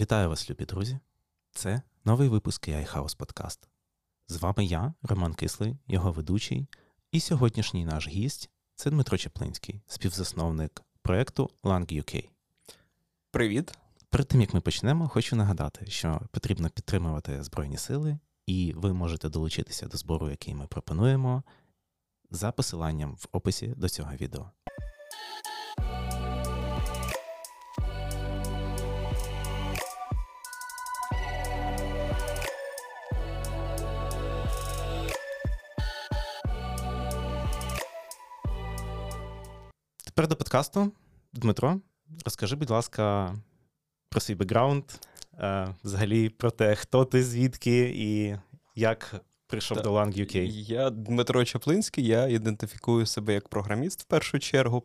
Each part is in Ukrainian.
Вітаю вас, любі друзі! Це новий випуск AI House Podcast. З вами я, Роман Кислий, його ведучий, і сьогоднішній наш гість це Дмитро Чеплинський, співзасновник проєкту Lang UK. Привіт. Перед тим як ми почнемо, хочу нагадати, що потрібно підтримувати Збройні Сили, і ви можете долучитися до збору, який ми пропонуємо, за посиланням в описі до цього відео. Тепер до подкасту. Дмитро, розкажи, будь ласка, про свій бекграунд, е, взагалі про те, хто ти, звідки і як прийшов Та, до lang-uk. Я Дмитро Чаплинський, я ідентифікую себе як програміст в першу чергу.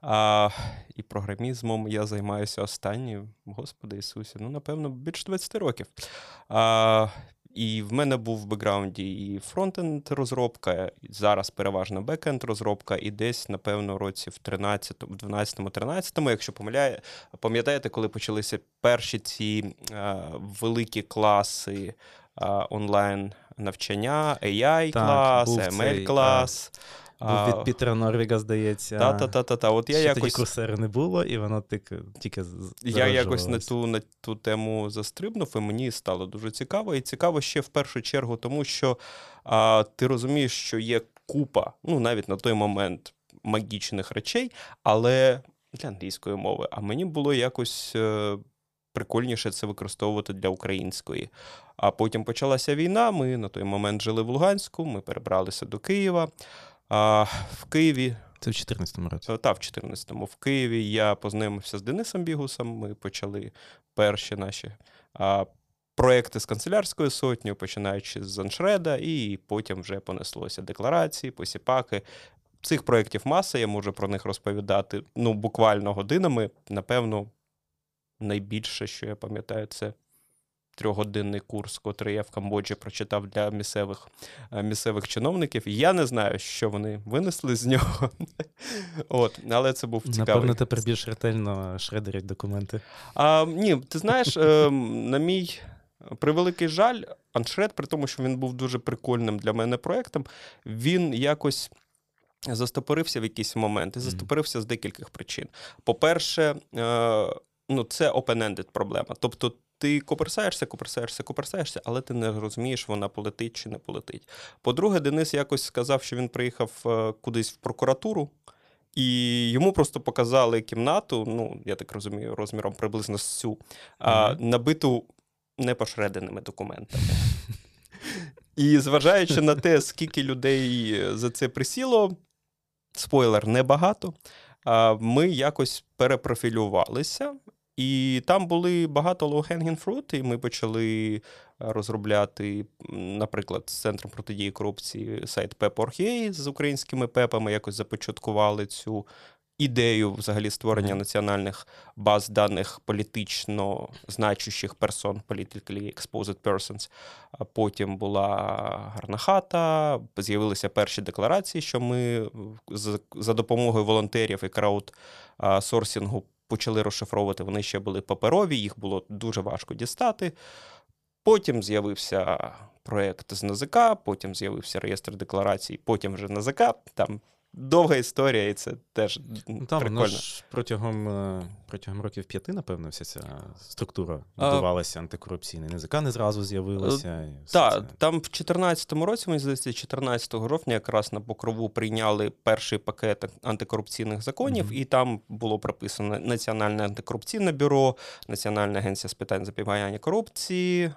А, І програмізмом я займаюся останні, Господи Ісусі, ну, напевно, більше 20 років. А, І в мене був в бекграунді і фронтенд розробка, зараз переважно бекенд розробка, і десь, напевно, році в 13, в 12-13, якщо помиляє, пам'ятаєте, коли почалися перші ці а, великі класи а, онлайн навчання, AI клас, був ML цей, Був від Пітера Норвіга, здається. Та-та-та-та. От я Ще якось... тоді курсери не було, і воно тільки, тільки Я якось на ту на ту тему застрибнув, і мені стало дуже цікаво. І цікаво ще в першу чергу, тому що а, ти розумієш, що є купа, ну навіть на той момент магічних речей, але для англійської мови. А мені було якось. Е, Прикольніше це використовувати для української. А потім почалася війна. Ми на той момент жили в Луганську, ми перебралися до Києва. А, В Києві це в 14-му році. та в 14-му в Києві я познайомився з Денисом Бігусом. Ми почали перші наші а, проекти з канцелярською сотнею, починаючи з Аншреда, і потім вже понеслося декларації, посіпаки. Цих проєктів маса, я можу про них розповідати ну, буквально годинами. Напевно, найбільше, що я пам'ятаю, це трьохгодинний курс, котрий я в Камбоджі прочитав для місцевих місцевих чиновників. Я не знаю, що вони винесли з нього. От, Але це був цікавий. Напевно, тепер більш ретельно шредерять документи. А, Ні, ти знаєш, е, на мій превеликий жаль, Аншред, при тому, що він був дуже прикольним для мене проєктом, він якось. Застопорився в якийсь момент і застопорився з декількох причин. По-перше, е, ну, це open-ended проблема. Тобто ти коперсаєшся, коперсаєшся, коперсаєшся, але ти не розумієш, вона полетить чи не полетить. По-друге, Денис якось сказав, що він приїхав е, кудись в прокуратуру. І йому просто показали кімнату, ну, я так розумію, розміром приблизно з цю, а, набиту непошреденими документами. І зважаючи на те, скільки людей за це присіло, спойлер, небагато, ми якось перепрофілювалися і там були багато low-hanging fruit, і ми почали розробляти, наприклад, з центром протидії корупції сайт PEP.org.ua з українськими пепами, якось започаткували цю ідею взагалі створення національних баз даних політично значущих персон, politically exposed persons. Потім була гарна хата, з'явилися перші декларації, що ми за допомогою волонтерів і краудсорсінгу почали розшифровувати, вони ще були паперові, їх було дуже важко дістати. Потім з'явився проєкт з НЗК, потім з'явився реєстр декларацій, потім вже НАЗК. Там довга історія, і це теж ну, Там, прикольно. ж протягом е, протягом років п'яти, напевно, вся ця структура будувалася антикорупційна. НЗК не зразу з'явилася. Так, це... там в 2014 році, мені здається, 14 жовтня якраз на покрову прийняли перший пакет антикорупційних законів, mm-hmm. і там було прописано Національне антикорупційне бюро, Національна агенція з питань запобігання корупції.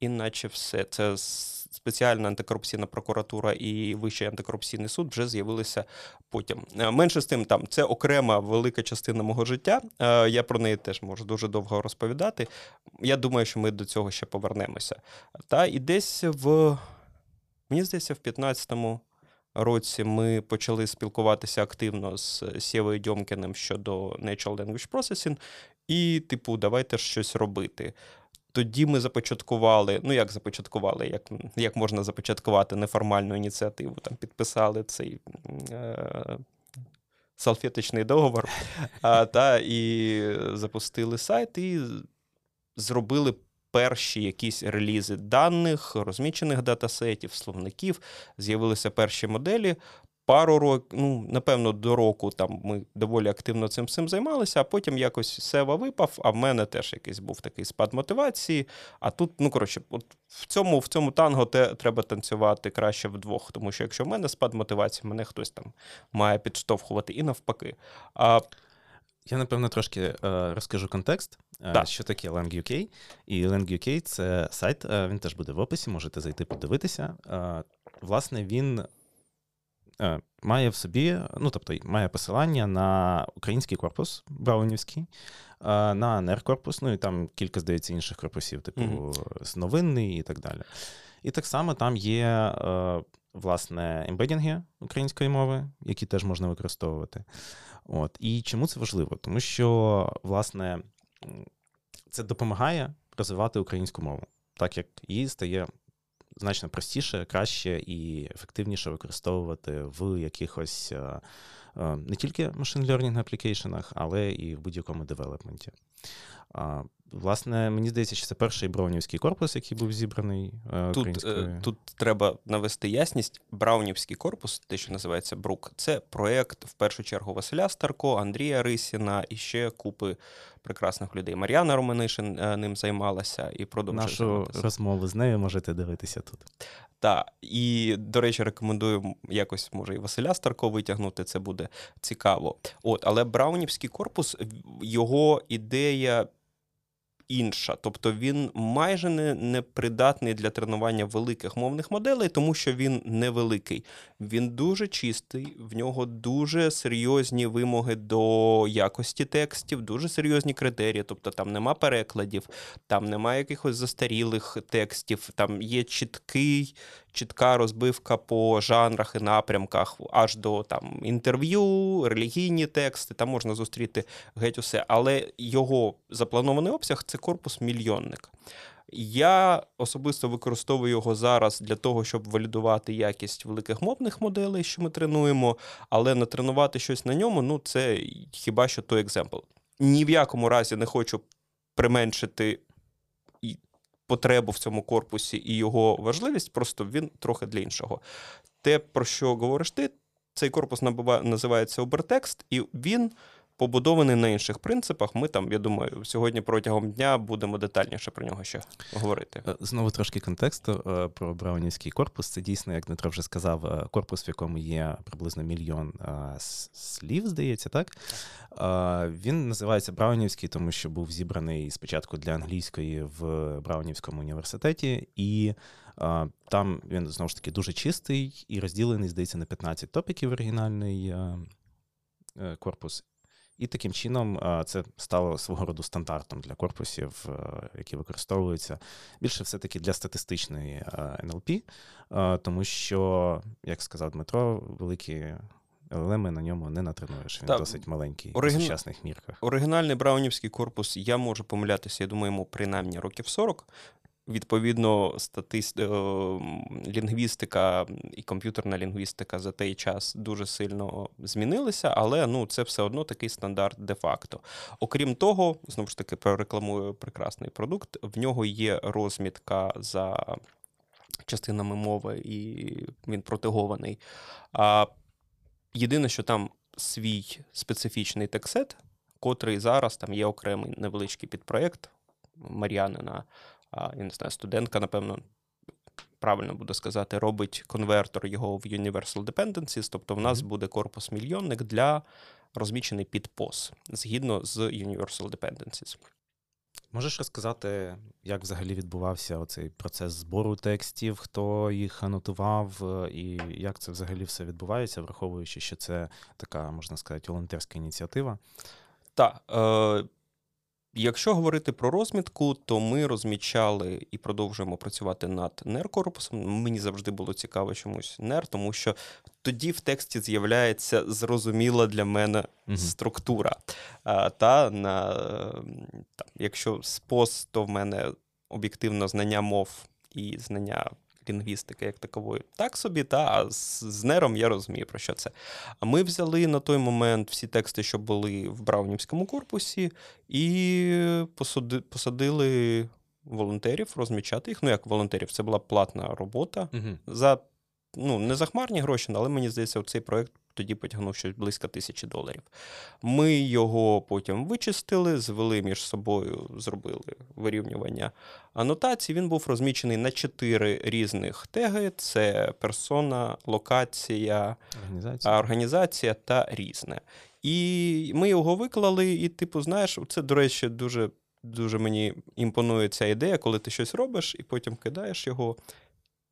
Іначе все це спеціальна антикорупційна прокуратура і Вищий антикорупційний суд вже з'явилися потім. Е, менше з тим, там це окрема велика частина мого життя. Е, я про неї теж можу дуже довго розповідати. Я думаю, що ми до цього ще повернемося. Та і десь в мені здається, в 15-му році ми почали спілкуватися активно з Сєвою Дьомкіним щодо Natural Language Processing, і, типу, давайте щось робити. Тоді ми започаткували, ну як започаткували, як як можна започаткувати неформальну ініціативу, там підписали цей е, салфеточний договор, а, та, і запустили сайт, і зробили перші якісь релізи даних, розмічених датасетів, словників, з'явилися перші моделі. Пару років, ну, напевно, до року там ми доволі активно цим всім займалися, а потім якось сева випав, а в мене теж якийсь був такий спад мотивації. А тут, ну коротше, от в цьому в цьому танго те, треба танцювати краще вдвох, тому що якщо в мене спад мотивації, мене хтось там має підштовхувати і навпаки. А я, напевно, трошки е, розкажу контекст, е, Да. що таке LangUK. І LangUK — це сайт, е, він теж буде в описі, можете зайти подивитися. Е, власне, він має в собі, ну, тобто, має посилання на український корпус браунівський, е, на NER-корпус, ну і там кілька, здається, інших корпусів, типу Мгм. новинний і так далі. І так само там є, е, власне, ембедінги української мови, які теж можна використовувати. От. І чому це важливо? Тому що, власне, це допомагає розвивати українську мову, так як її стає значно простіше, краще і ефективніше використовувати в якихось е, е, не тільки машин learning аплікейшенах, але і в будь-якому девелопменті. Власне, мені здається, що це перший браунівський корпус, який був зібраний е, Тут, е, тут треба навести ясність. Браунівський корпус, те, що називається Брук, це проєкт в першу чергу Василя Старко, Андрія Рисіна і ще купи прекрасних людей. Мар'яна Романишин е, ним займалася і продовжує Нашу займатися. розмову з нею можете дивитися тут. Так, і, до речі, рекомендую якось, може, і Василя Старко витягнути, це буде цікаво. От, але Браунівський корпус, його ідея інша. Тобто він майже не, не придатний для тренування великих мовних моделей, тому що він невеликий. Він дуже чистий, в нього дуже серйозні вимоги до якості текстів, дуже серйозні критерії. Тобто там нема перекладів, там немає якихось застарілих текстів, там є чіткий, чітка розбивка по жанрах і напрямках, аж до там інтерв'ю, релігійні тексти. Там можна зустріти геть усе. Але його запланований обсяг це корпус мільйонник. Я особисто використовую його зараз для того, щоб валідувати якість великих мовних моделей, що ми тренуємо, але натренувати щось на ньому ну це хіба що той екземпл. Ні в якому разі не хочу применшити потребу в цьому корпусі і його важливість, просто він трохи для іншого. Те, про що говориш ти, цей корпус набуває називається Обертекст, і він побудований на інших принципах. Ми там, я думаю, сьогодні протягом дня будемо детальніше про нього ще говорити. Е, Знову трошки контексту е, про Браунівський корпус. Це дійсно, як Дмитро вже сказав, е, корпус, в якому є приблизно мільйон слів, здається, так? Він називається Браунівський, тому що був зібраний спочатку для англійської в Браунівському університеті, і там він знову ж таки дуже чистий і розділений, здається, на 15 топіків оригінальний корпус. І таким чином е, це стало свого роду стандартом для корпусів, е, які використовуються більше все-таки для статистичної е, е, тому що, як сказав Дмитро, великі LLM на ньому не натренуєш. Він Так, досить маленький оригін- у сучасних мірках. Оригінальний браунівський корпус, я можу помилятися, я думаю, йому принаймні років 40. Відповідно, статист... е, лінгвістика і комп'ютерна лінгвістика за той час дуже сильно змінилися, але ну, це все одно такий стандарт де-факто. Окрім того, знову ж таки, прорекламую прекрасний продукт. В нього є розмітка за частинами мови, і він протегований. А єдине, що там свій специфічний тексет, котрий зараз там є окремий невеличкий підпроєкт Мар'янина, я не знаю, студентка, напевно, правильно буде сказати, робить конвертор його в Universal Dependencies, тобто в нас буде корпус мільйонник для розмічений під POS, згідно з Universal Dependencies. Можеш розказати, як взагалі відбувався оцей процес збору текстів, хто їх анотував, е, і як це взагалі все відбувається, враховуючи, що це така, можна сказати, волонтерська ініціатива. Так, е, якщо говорити про розмітку, то ми розмічали і продовжуємо працювати над NER-корпусом. Мені завжди було цікаво чомусь NER, тому що тоді в тексті з'являється зрозуміла для мене Мгм. структура. А, та на, е, там, якщо POS, то в мене об'єктивно знання мов і знання лінгвістики як такової. Так собі, та, а з, з нером я розумію, про що це. А ми взяли на той момент всі тексти, що були в Браунівському корпусі, і посади, посадили волонтерів розмічати їх. Ну, як волонтерів, це була платна робота. Угу. За ну, не захмарні гроші, але мені здається, цей проект тоді потягнув щось близько тисячі доларів. Ми його потім вичистили, звели між собою, зробили вирівнювання анотацій. Він був розмічений на чотири різних теги: це персона, локація, Організація. організація та різне. І ми його виклали, і, типу, знаєш, це, до речі, дуже. Дуже мені імпонує ця ідея, коли ти щось робиш, і потім кидаєш його,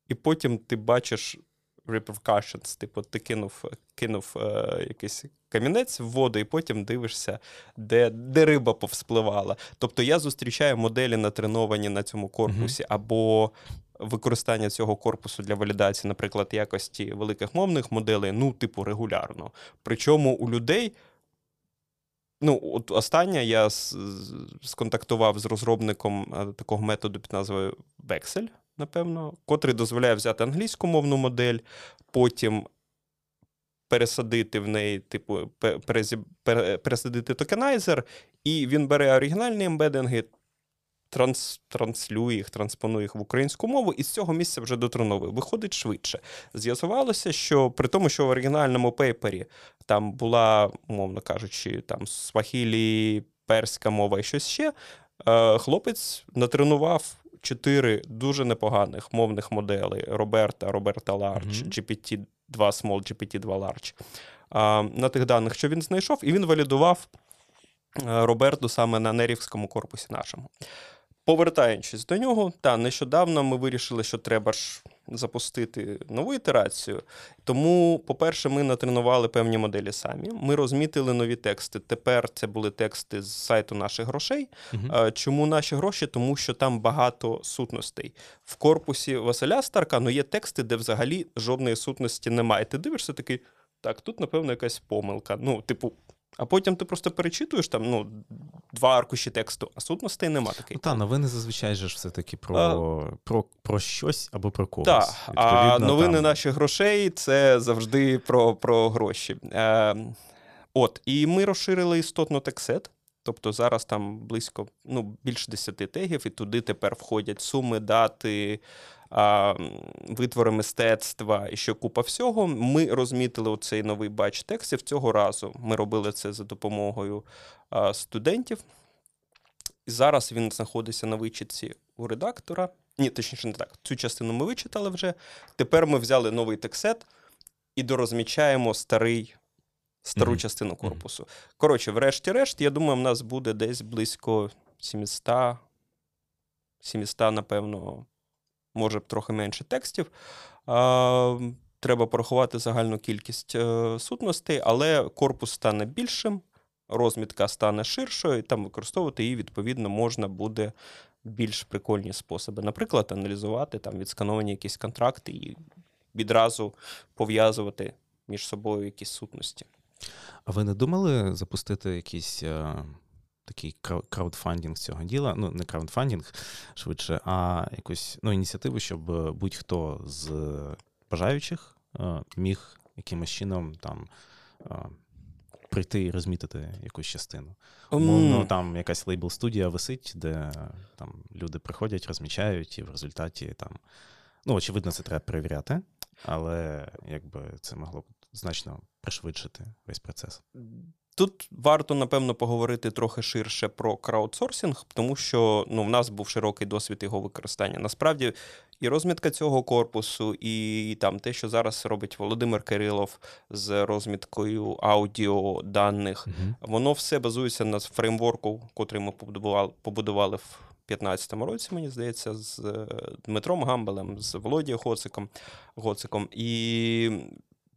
і потім ти бачиш repercussions, типу, ти кинув, кинув е, якийсь камінець в воду, і потім дивишся, де, де риба повспливала. Тобто я зустрічаю моделі, натреновані на цьому корпусі, або використання цього корпусу для валідації, наприклад, якості великих мовних моделей, ну, типу, регулярно. Причому у людей. Ну, от останнє я сконтактував з розробником е, такого методу під назвою Vexel, напевно, котрий дозволяє взяти англійську мовну модель, потім пересадити в неї, типу, пересадити токенайзер, і він бере оригінальні ембединги, транс, транслює їх, транспонує їх в українську мову, і з цього місця вже дотреновує. Виходить швидше. З'ясувалося, що при тому, що в оригінальному paper і там була, умовно кажучи, там свахілі, перська мова і щось ще, хлопець натренував чотири дуже непоганих мовних моделей RoBERTa, RoBERTa Large, Мгм. GPT-2 Small, GPT-2 Large. На тих даних, що він знайшов, і він валідував е, Роберту саме на нерівському корпусі нашому. Повертаючись до нього, та нещодавно ми вирішили, що треба ж запустити нову ітерацію. Тому, по-перше, ми натренували певні моделі самі. Ми розмітили нові тексти. Тепер це були тексти з сайту наших грошей. Е, Чому наші гроші? Тому що там багато сутностей. В корпусі Василя Старкану є тексти, де взагалі жодної сутності немає. Ти дивишся такий, так, тут, напевно, якась помилка. Ну, типу, а потім ти просто перечитуєш там ну, два аркуші тексту, а сутностей нема такий. Ну, та, новини зазвичай же ж все-таки про, А- про, про щось або про когось. Так, а новини там- наших грошей це завжди про, про гроші. Е, от, і ми розширили істотно тексет. Тобто зараз там близько ну, більше 10 тегів, і туди тепер входять суми, дати, витвори мистецтва і ще купа всього. Ми розмітили оцей новий бач текстів. Цього разу ми робили це за допомогою студентів. І зараз він знаходиться на вичітці у редактора. Ні, точніше, не так. Цю частину ми вичитали вже. Тепер ми взяли новий тексет і дорозмічаємо старий, стару Мгм. частину корпусу. Коротше, врешті-решт, я думаю, в нас буде десь близько 700, 700, напевно, може трохи менше текстів. Треба порахувати загальну кількість е, сутностей, але корпус стане більшим, розмітка стане ширшою, і там використовувати її, відповідно, можна буде більш прикольні способи. Наприклад, аналізувати там відскановані якісь контракти і відразу пов'язувати між собою якісь сутності. А ви не думали запустити якийсь е, такий крау- краудфандинг цього діла? Ну, не краудфандинг швидше, а якусь ну, ініціативу, щоб е, будь-хто з бажаючих е, міг якимось чином там. е, Прийти і розмітити якусь частину. Умовно, М. там якась лейбл-студія висить, де там люди приходять, розмічають, і в результаті там. Ну, очевидно, це треба перевіряти, але якби це могло б значно пришвидшити весь процес. Тут варто, напевно, поговорити трохи ширше про краудсорсинг, тому що ну, в нас був широкий досвід його використання. Насправді, і розмітка цього корпусу, і там те, що зараз робить Володимир Кирилов з розміткою аудіо даних, Угу. воно все базується на фреймворку, котрий ми побудували, побудували в 2015 році, мені здається, з е, Дмитром Гамбелем, з Володією Хоциком, Гоциком. І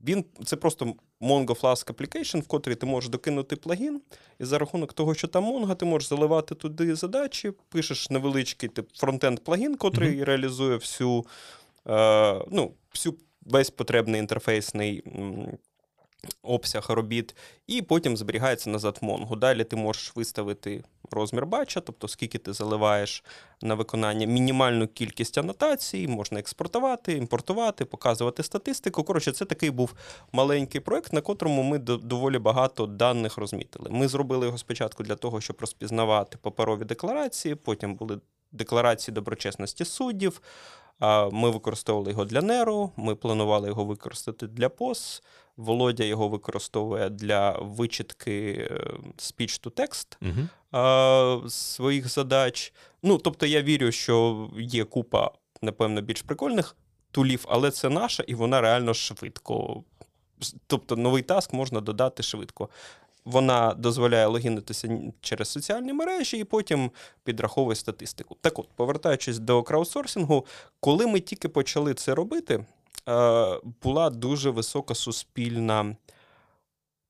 він це просто Mongo Flask Application, в котрий ти можеш докинути плагін, і за рахунок того, що там Mongo, ти можеш заливати туди задачі, пишеш невеличкий тип фронтенд плагін, котрий реалізує всю, е, ну, всю весь потребний інтерфейсний обсяг робіт, і потім зберігається назад в Монгу. Далі ти можеш виставити розмір бача, тобто скільки ти заливаєш на виконання мінімальну кількість анотацій, можна експортувати, імпортувати, показувати статистику. Коротше, це такий був маленький проект, на котрому ми доволі багато даних розмітили. Ми зробили його спочатку для того, щоб розпізнавати паперові декларації, потім були декларації доброчесності суддів. Ми використовували його для неру, ми планували його використати для POS. Володя його використовує для вичитки е, speech to text угу. своїх задач. Ну, тобто, я вірю, що є купа, напевно, більш прикольних тулів, але це наша, і вона реально швидко. Тобто новий таск можна додати швидко. Вона дозволяє логінитися через соціальні мережі і потім підраховує статистику. Так от, повертаючись до краудсорсингу, коли ми тільки почали це робити, е, була дуже висока суспільна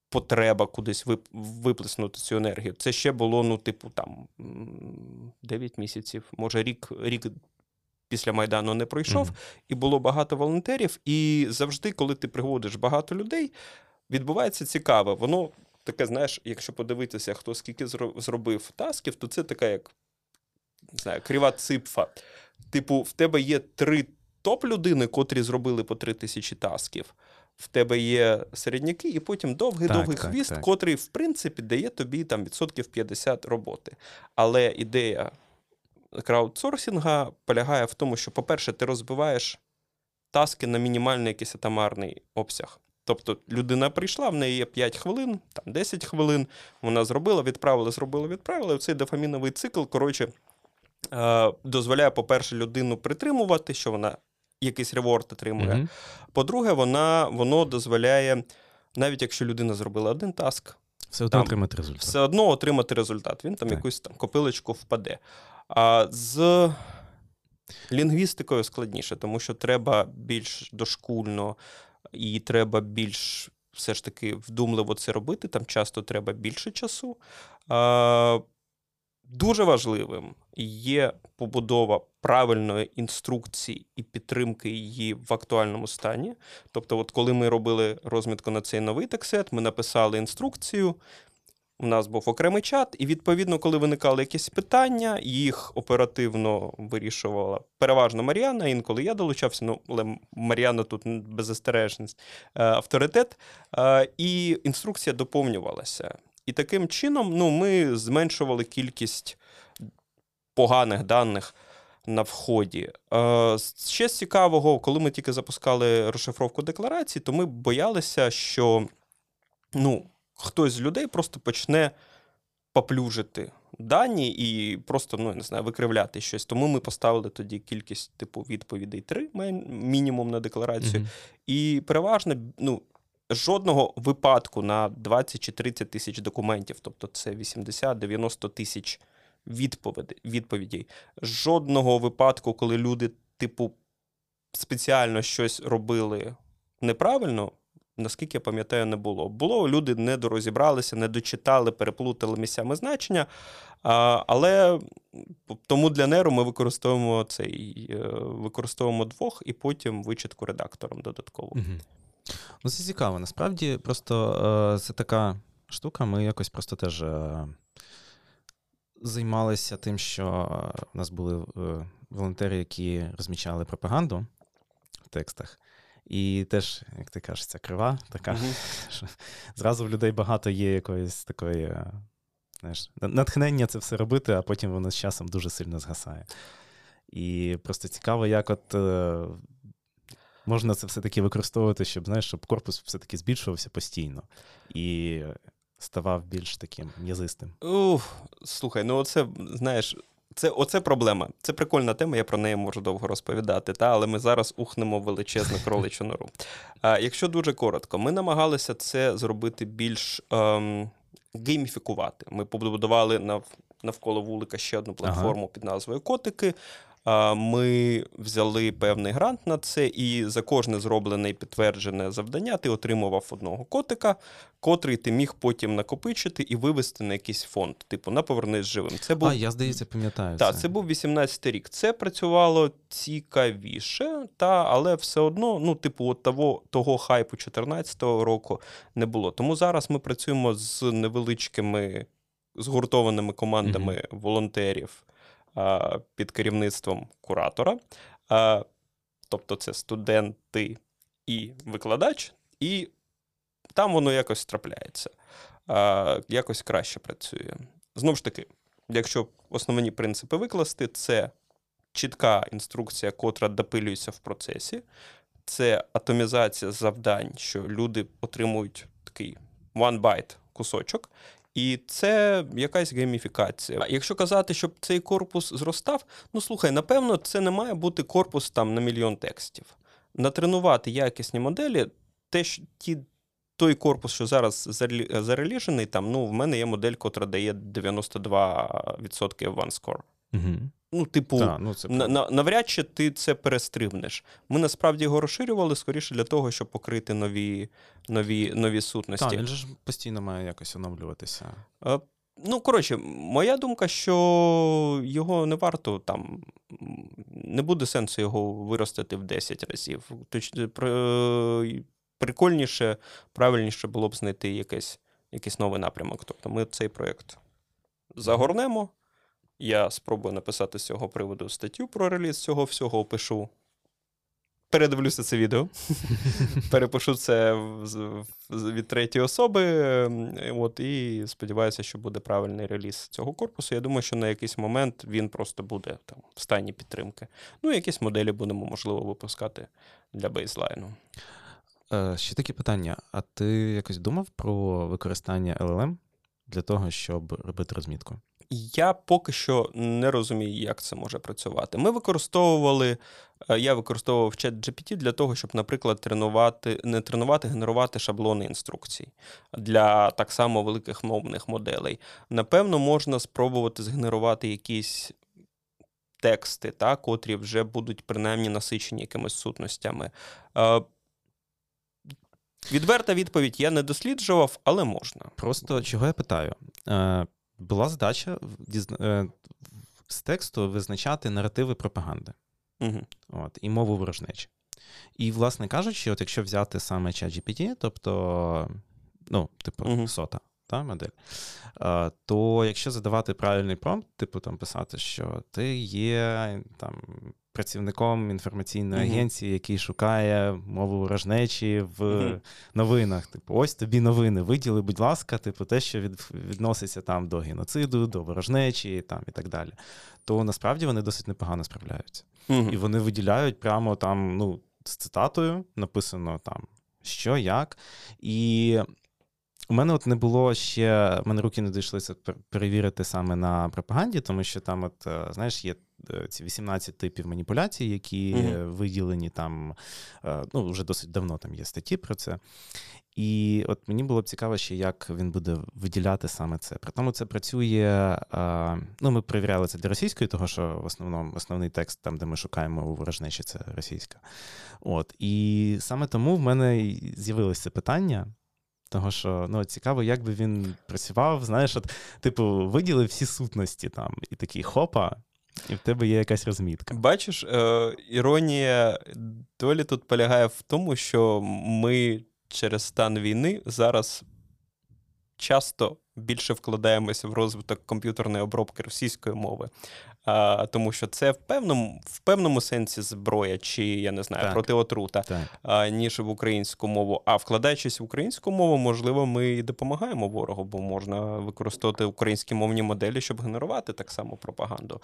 потреба кудись виплеснути цю енергію. Це ще було, ну, типу, там 9 місяців, може, рік, рік. Після Майдану не пройшов, mm-hmm. і було багато волонтерів. І завжди, коли ти приводиш багато людей, відбувається цікаве. Воно таке, знаєш, якщо подивитися, хто скільки зробив тасків, то це така, як не знаю, крива ципфа. Типу, в тебе є три топ-людини, котрі зробили по три тисячі тасків. В тебе є середняки, і потім довгий-довгий так, хвіст, так, котрий, в принципі, дає тобі там відсотків 50 роботи. Але ідея краудсорсінга полягає в тому, що, по-перше, ти розбиваєш таски на мінімальний якийсь атомарний обсяг. Тобто людина прийшла, в неї є 5 хвилин, там 10 хвилин, вона зробила, відправила, зробила, відправила. І цей дофаміновий цикл, коротше, е, дозволяє, по-перше, людину притримувати, що вона якийсь реворд отримує. Mm-hmm. По-друге, вона, воно дозволяє, навіть якщо людина зробила один таск, все одно там, отримати результат. Все одно отримати результат. Він там так. якусь там копилочку впаде. А з лінгвістикою складніше, тому що треба більш дошкульно і треба більш все ж таки вдумливо це робити. Там часто треба більше часу. Дуже важливим є побудова правильної інструкції і підтримки її в актуальному стані. Тобто, от коли ми робили розмітку на цей новий тексет, ми написали інструкцію, у нас був окремий чат, і відповідно, коли виникали якісь питання, їх оперативно вирішувала переважно Мар'яна. Інколи я долучався, ну але Мар'яна тут беззастережність, е, авторитет, е, і інструкція доповнювалася. І таким чином ну, ми зменшували кількість поганих даних на вході. Е, ще з цікавого, коли ми тільки запускали розшифровку декларації, то ми боялися, що ну, хтось з людей просто почне поплюжити дані і просто ну, не знаю, викривляти щось. Тому ми поставили тоді кількість типу відповідей 3, мінімум на декларацію. Mm-hmm. І переважно, ну. Жодного випадку на 20 чи 30 тисяч документів, тобто це 80-90 тисяч відповідей. Жодного випадку, коли люди, типу, спеціально щось робили неправильно, наскільки я пам'ятаю, не було. Було, люди не дорозібралися, не дочитали, переплутали місцями значення. А, Але тому для неру ми використовуємо цей е, використовуємо двох і потім вичитку редактором додатково. Угу. Ну, Це цікаво. Насправді, просто е, це така штука. Ми якось просто теж. Е, займалися тим, що у нас були волонтери, які розмічали пропаганду в текстах. І теж, як ти кажеш, ця крива така. Mm-hmm. що Зразу в людей багато є якоїсь такої е, знаєш, натхнення це все робити, а потім воно з часом дуже сильно згасає. І просто цікаво, як от е, можна це все-таки використовувати, щоб знаєш, щоб корпус все-таки збільшувався постійно і ставав більш таким м'язистим. Ух, Слухай, ну оце, знаєш, це оце проблема. Це прикольна тема, я про неї можу довго розповідати, та, але ми зараз ухнемо величезну кроличу нору. А, Якщо дуже коротко, ми намагалися це зробити більш ем, гейміфікувати. Ми побудували нав, навколо вулика ще одну платформу ага. під назвою Котики. Ми взяли певний грант на це, і за кожне зроблене і підтверджене завдання ти отримував одного котика, котрий ти міг потім накопичити і вивести на якийсь фонд, типу на повернись живим. Це був... А, я здається, пам'ятаю. Так, це. це був 18-й рік. Це працювало цікавіше, та, але все одно, ну, типу, от того того хайпу 14-го року не було. Тому зараз ми працюємо з невеличкими згуртованими командами mm-hmm. волонтерів під керівництвом куратора. Тобто це студенти і викладач, і там воно якось трапляється, якось краще працює. Знову ж таки, якщо основні принципи викласти, це чітка інструкція, котра допилюється в процесі, це атомізація завдань, що люди отримують такий one byte кусочок, і це якась гейміфікація. Якщо казати, щоб цей корпус зростав, ну слухай, напевно, це не має бути корпус там на мільйон текстів. Натренувати якісні моделі, те, ті. Той корпус, що зараз зареліжений, там ну в мене є модель, котра дає 92% OneScore. Угу. Ну, типу, Та, ну, це на, на, навряд чи ти це перестрибнеш. Ми насправді його розширювали скоріше для того, щоб покрити нові нові, нові сутності. Так, він же ж постійно має якось оновлюватися. А, ну, коротше, моя думка, що його не варто там, не буде сенсу його виростити в 10 разів. Точно, прикольніше, правильніше було б знайти якийсь, якийсь новий напрямок. Тобто ми цей проєкт загорнемо. Я спробую написати з цього приводу статтю про реліз цього всього, опишу. Передивлюся це відео. Перепишу це від третьої особи. От, І сподіваюся, що буде правильний реліз цього корпусу. Я думаю, що на якийсь момент він просто буде там в стані підтримки. Ну, якісь моделі будемо, можливо, випускати для бейзлайну. Е, ще таке питання: а ти якось думав про використання LLM для того, щоб робити розмітку? Я поки що не розумію, як це може працювати. Ми використовували, е, я використовував чат GPT для того, щоб, наприклад, тренувати, не тренувати, генерувати шаблони інструкцій для так само великих мовних моделей. Напевно, можна спробувати згенерувати якісь тексти, та, котрі вже будуть принаймні насичені якимись сутностями. Е, відверта відповідь я не досліджував, але можна. Просто чого я питаю? Е, була задача е, з тексту визначати наративи пропаганди угу. От, і мову ворожнечі. І, власне кажучи, от якщо взяти саме ChatGPT, тобто, ну, типу, угу. сота та, модель, то якщо задавати правильний промпт, типу там писати, що ти є там працівником інформаційної mm-hmm. агенції, який шукає мову ворожнечі в mm-hmm. новинах. Типу, ось тобі новини. Виділи, будь ласка, типу, те, що від, відноситься там до геноциду, до ворожнечі там, і так далі. То насправді вони досить непогано справляються. Mm-hmm. І вони виділяють прямо там, ну, з цитатою написано там, що, як. І. У мене от не було ще, в мене руки не дійшли це перевірити саме на пропаганді, тому що там, от, е, знаєш, є Е, ці 18 типів маніпуляцій, які mm виділені там, е, ну, вже досить давно там є статті про це. І от мені було б цікаво, ще як він буде виділяти саме це. При тому це працює. Ну, ми перевіряли це для російської, того що в основному основний текст, там, де ми шукаємо у ворожнечі, це російська. От. І саме тому в мене з'явилося питання. Того, що ну, цікаво, як би він працював, знаєш, от, типу, виділив всі сутності там, і такий хопа, і в тебе є якась розмітка. Бачиш, е, іронія долі тут полягає в тому, що ми через стан війни зараз часто більше вкладаємося в розвиток комп'ютерної обробки російської мови а, тому що це в певному в певному сенсі зброя, чи я не знаю, так. протиотрута, так. А, ніж в українську мову. А вкладаючись в українську мову, можливо, ми і допомагаємо ворогу, бо можна використовувати українські мовні моделі, щоб генерувати так само пропаганду.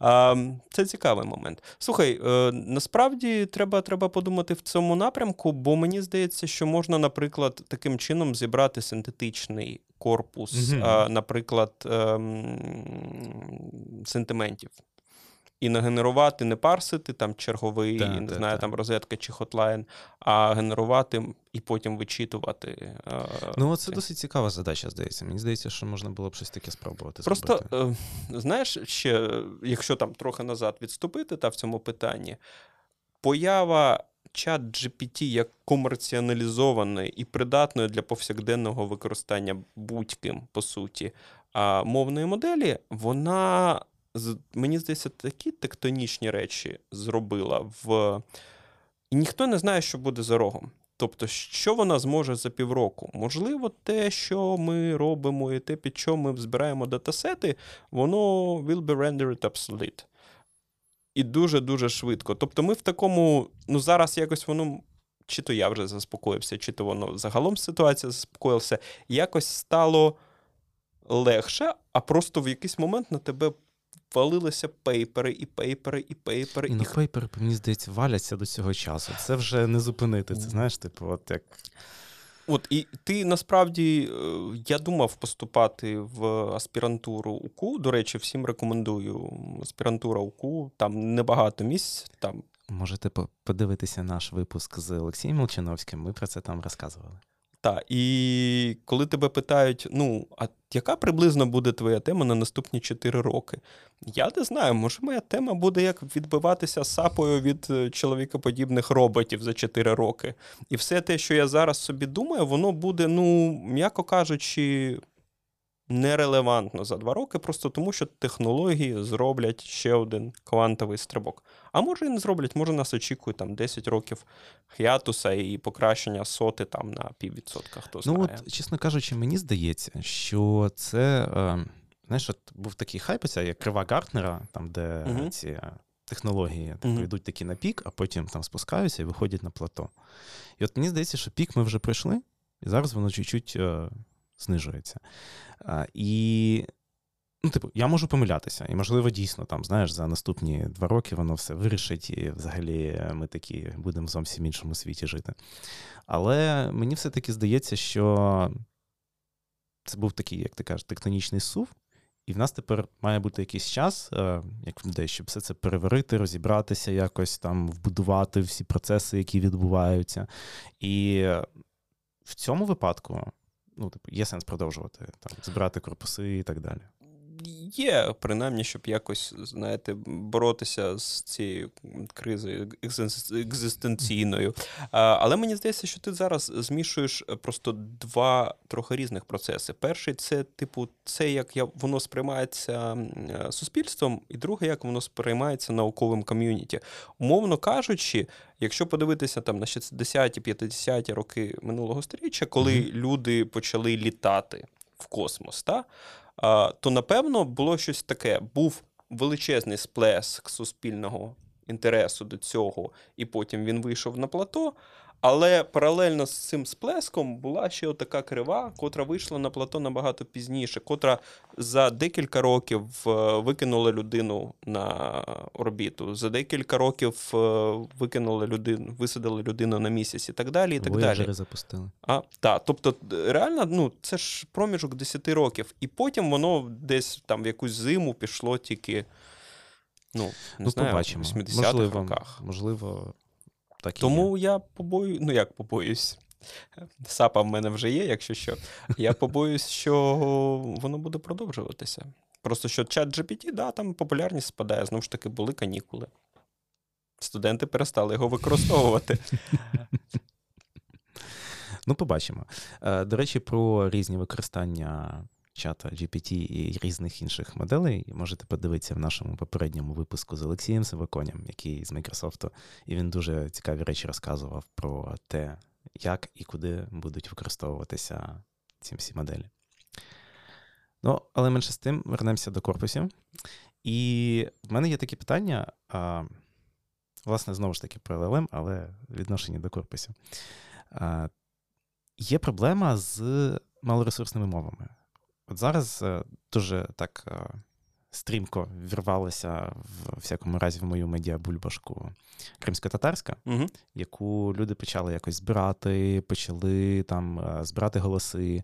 А, Це цікавий момент. Слухай, е, насправді треба, треба подумати в цьому напрямку, бо мені здається, що можна, наприклад, таким чином зібрати синтетичний корпус, mm-hmm. наприклад, ем, сентиментів. і нагенерувати, не парсити там черговий, Та, не та, знаю, та. там розетка чи хотлайн, а генерувати і потім вичитувати. Ну, це ці. досить цікава задача, здається. Мені здається, що можна було б щось таке спробувати. Просто зробити. е, знаєш, ще, якщо там трохи назад відступити та в цьому питанні, поява чат GPT як комерціоналізованої і придатної для повсякденного використання будь-ким, по суті, мовної моделі, вона, мені здається, такі тектонічні речі зробила в. І ніхто не знає, що буде за рогом. Тобто, що вона зможе за півроку? Можливо, те, що ми робимо, і те, під що ми збираємо датасети, воно will be rendered obsolete. І дуже-дуже швидко. Тобто, ми в такому, ну зараз якось воно, чи то я вже заспокоївся, чи то воно загалом ситуація заспокоїлася, якось стало легше, а просто в якийсь момент на тебе валилися пейпери, і пейпери, і пейпери, І і ну, пейпери, мені здається, валяться до цього часу. Це вже не зупинити. Це знаєш, типу, от як. От і ти насправді е, я думав поступати в аспірантуру УКУ. До речі, всім рекомендую. Аспірантура УКУ, там небагато місць. Там Можете подивитися наш випуск з Олексієм Молчановським. Ми про це там розказували. Та. І коли тебе питають: ну, а яка приблизно буде твоя тема на наступні 4 роки? Я не знаю, може, моя тема буде як відбиватися сапою від е, чоловікоподібних роботів за 4 роки. І все те, що я зараз собі думаю, воно буде, ну, м'яко кажучи, нерелевантно за 2 роки, просто тому що технології зроблять ще один квантовий стрибок. А може і не зроблять, може нас очікує там 10 років хіатуса і покращення соти там на піввідсотка, хто знає. Ну, от, чесно кажучи, мені здається, що це. Е, знаєш, от був такий хайп, оця як крива Гартнера, там, де Мгм. ці е, технології типу, Мгм. йдуть такі на пік, а потім там спускаються і виходять на плато. І от мені здається, що пік ми вже пройшли, і зараз воно чуть-чуть е, знижується. І, ну, типу, я можу помилятися, і, можливо, дійсно, там, знаєш, за наступні два роки воно все вирішить, і взагалі ми такі будемо в зовсім іншому світі жити. Але мені все-таки здається, що це був такий, як ти кажеш, тектонічний сув. І в нас тепер має бути якийсь час, е, як людей, щоб все це переварити, розібратися, якось там вбудувати всі процеси, які відбуваються. І в цьому випадку, ну, типу, є сенс продовжувати там, збирати корпуси і так далі. Є, принаймні, щоб якось, знаєте, боротися з цією кризою екзистенційною. Але мені здається, що ти зараз змішуєш просто два трохи різних процеси. Перший це, типу, це як я, воно сприймається е, суспільством, і друге, як воно сприймається науковим ком'юніті. Умовно кажучи, якщо подивитися там на 60-ті, 50-ті роки минулого століття, коли Мгм. люди почали літати в космос, та, а, то напевно було щось таке. Був величезний сплеск суспільного інтересу до цього, і потім він вийшов на плато. Але паралельно з цим сплеском була ще така крива, котра вийшла на плато набагато пізніше, котра за декілька років е, викинула людину на орбіту, за декілька років е, викинула людину, висадили людину на місяць і так далі. І так далі. Запустили. А, так, тобто, реально, ну, це ж проміжок 10 років, і потім воно десь там в якусь зиму пішло тільки, ну, не ну, знаю, побачимо. в 80-х можливо, роках. можливо, так і є. Тому я побою, ну як побоюсь. Сапа в мене вже є, якщо що. Я побоюсь, що воно буде продовжуватися. Просто що чат GPT, да, там популярність спадає. Знову ж таки, були канікули. Студенти перестали його використовувати. Ну, побачимо. Е, До речі, про різні використання чата GPT і різних інших моделей можете подивитися в нашому попередньому випуску з Олексієм Сиваконям, який з Microsoft, і він дуже цікаві речі розказував про те, як і куди будуть використовуватися ці всі моделі. Ну, але менше з тим, вернемося до корпусів. І в мене є такі питання. А, власне, знову ж таки, про LLM, але відношення до корпусів. Є проблема з малоресурсними мовами. От зараз е, дуже так е, стрімко вірвалася в всякому разі в мою медіабульбашку кримсько-татарська, Угу. яку люди почали якось збирати, почали там е, збирати голоси,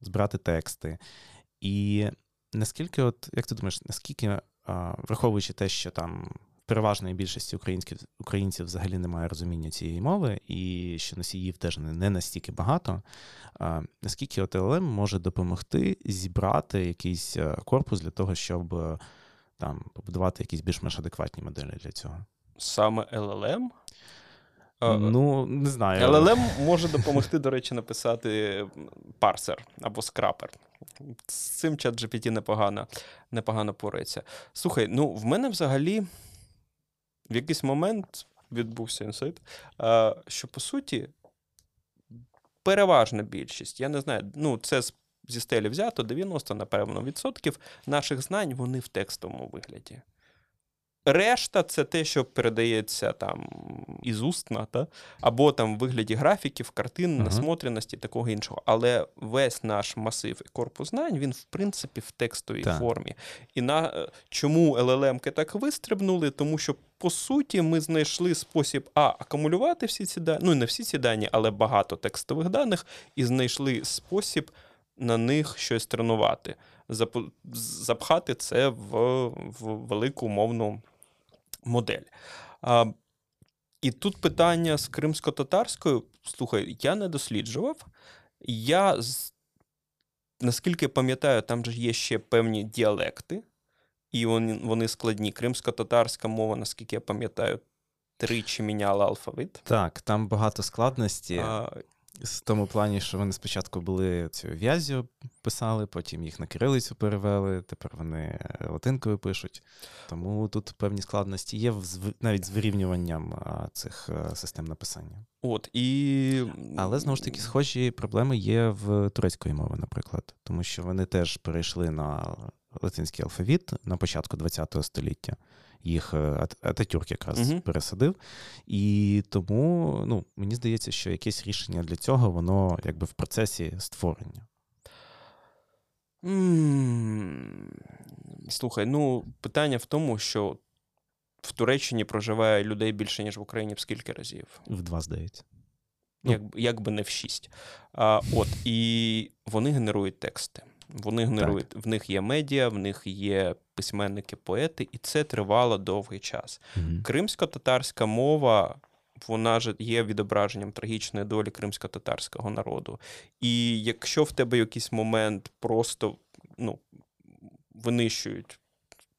збирати тексти. І наскільки, от, як ти думаєш, наскільки враховуючи те, що там переважної більшості українців українців взагалі немає розуміння цієї мови, і що носіїв теж не, не настільки багато. Наскільки от LLM може допомогти зібрати якийсь е, корпус для того, щоб е, там побудувати якісь більш-менш адекватні моделі для цього? Саме LLM? Ну, не знаю. LLM може допомогти, до речі, написати парсер або скрапер. З цим чат GPT непогано непогано порається. Слухай, ну в мене взагалі в якийсь момент відбувся інсайт, що по суті переважна більшість, я не знаю, ну це зі стелі взято 90, напевно, відсотків наших знань вони в текстовому вигляді. Решта це те, що передається там із устна, та? або там в вигляді графіків, картин, uh-huh. насмотреності, такого іншого. Але весь наш масив і корпус знань, він, в принципі, в текстовій так. формі. І на е, чому ЛЛМки так вистрибнули? Тому що, по суті, ми знайшли спосіб а, акумулювати всі ці дані, ну не всі ці дані, але багато текстових даних, і знайшли спосіб на них щось тренувати. Запхати це в, в велику умовну модель. А, І тут питання з кримсько-татарською. Слухай, я не досліджував. Я, наскільки пам'ятаю, там же є ще певні діалекти, і вони вони складні. Кримсько-татарська мова, наскільки я пам'ятаю, тричі міняла алфавит. Так, там багато складності. А, в тому плані, що вони спочатку були цю в'язю писали, потім їх на кирилицю перевели, тепер вони латинкою пишуть. Тому тут певні складності є навіть з вирівнюванням цих е, систем написання. От і... Але знову ж таки, схожі проблеми є в турецької мови, наприклад, тому що вони теж перейшли на латинський алфавіт на початку ХХ століття їх е, Ататюрк якраз угу. пересадив. І тому ну, мені здається, що якесь рішення для цього, воно якби в процесі створення. Слухай, ну питання в тому, що в Туреччині проживає людей більше, ніж в Україні в скільки разів? В два, здається. Як, як би не в шість. А, От, і вони генерують тексти. Вони генерують, так. в них є медіа, в них є письменники, поети, і це тривало довгий час. Угу. Кримсько-татарська мова. Вона ж є відображенням трагічної долі кримсько-татарського народу. І якщо в тебе якийсь момент просто ну, винищують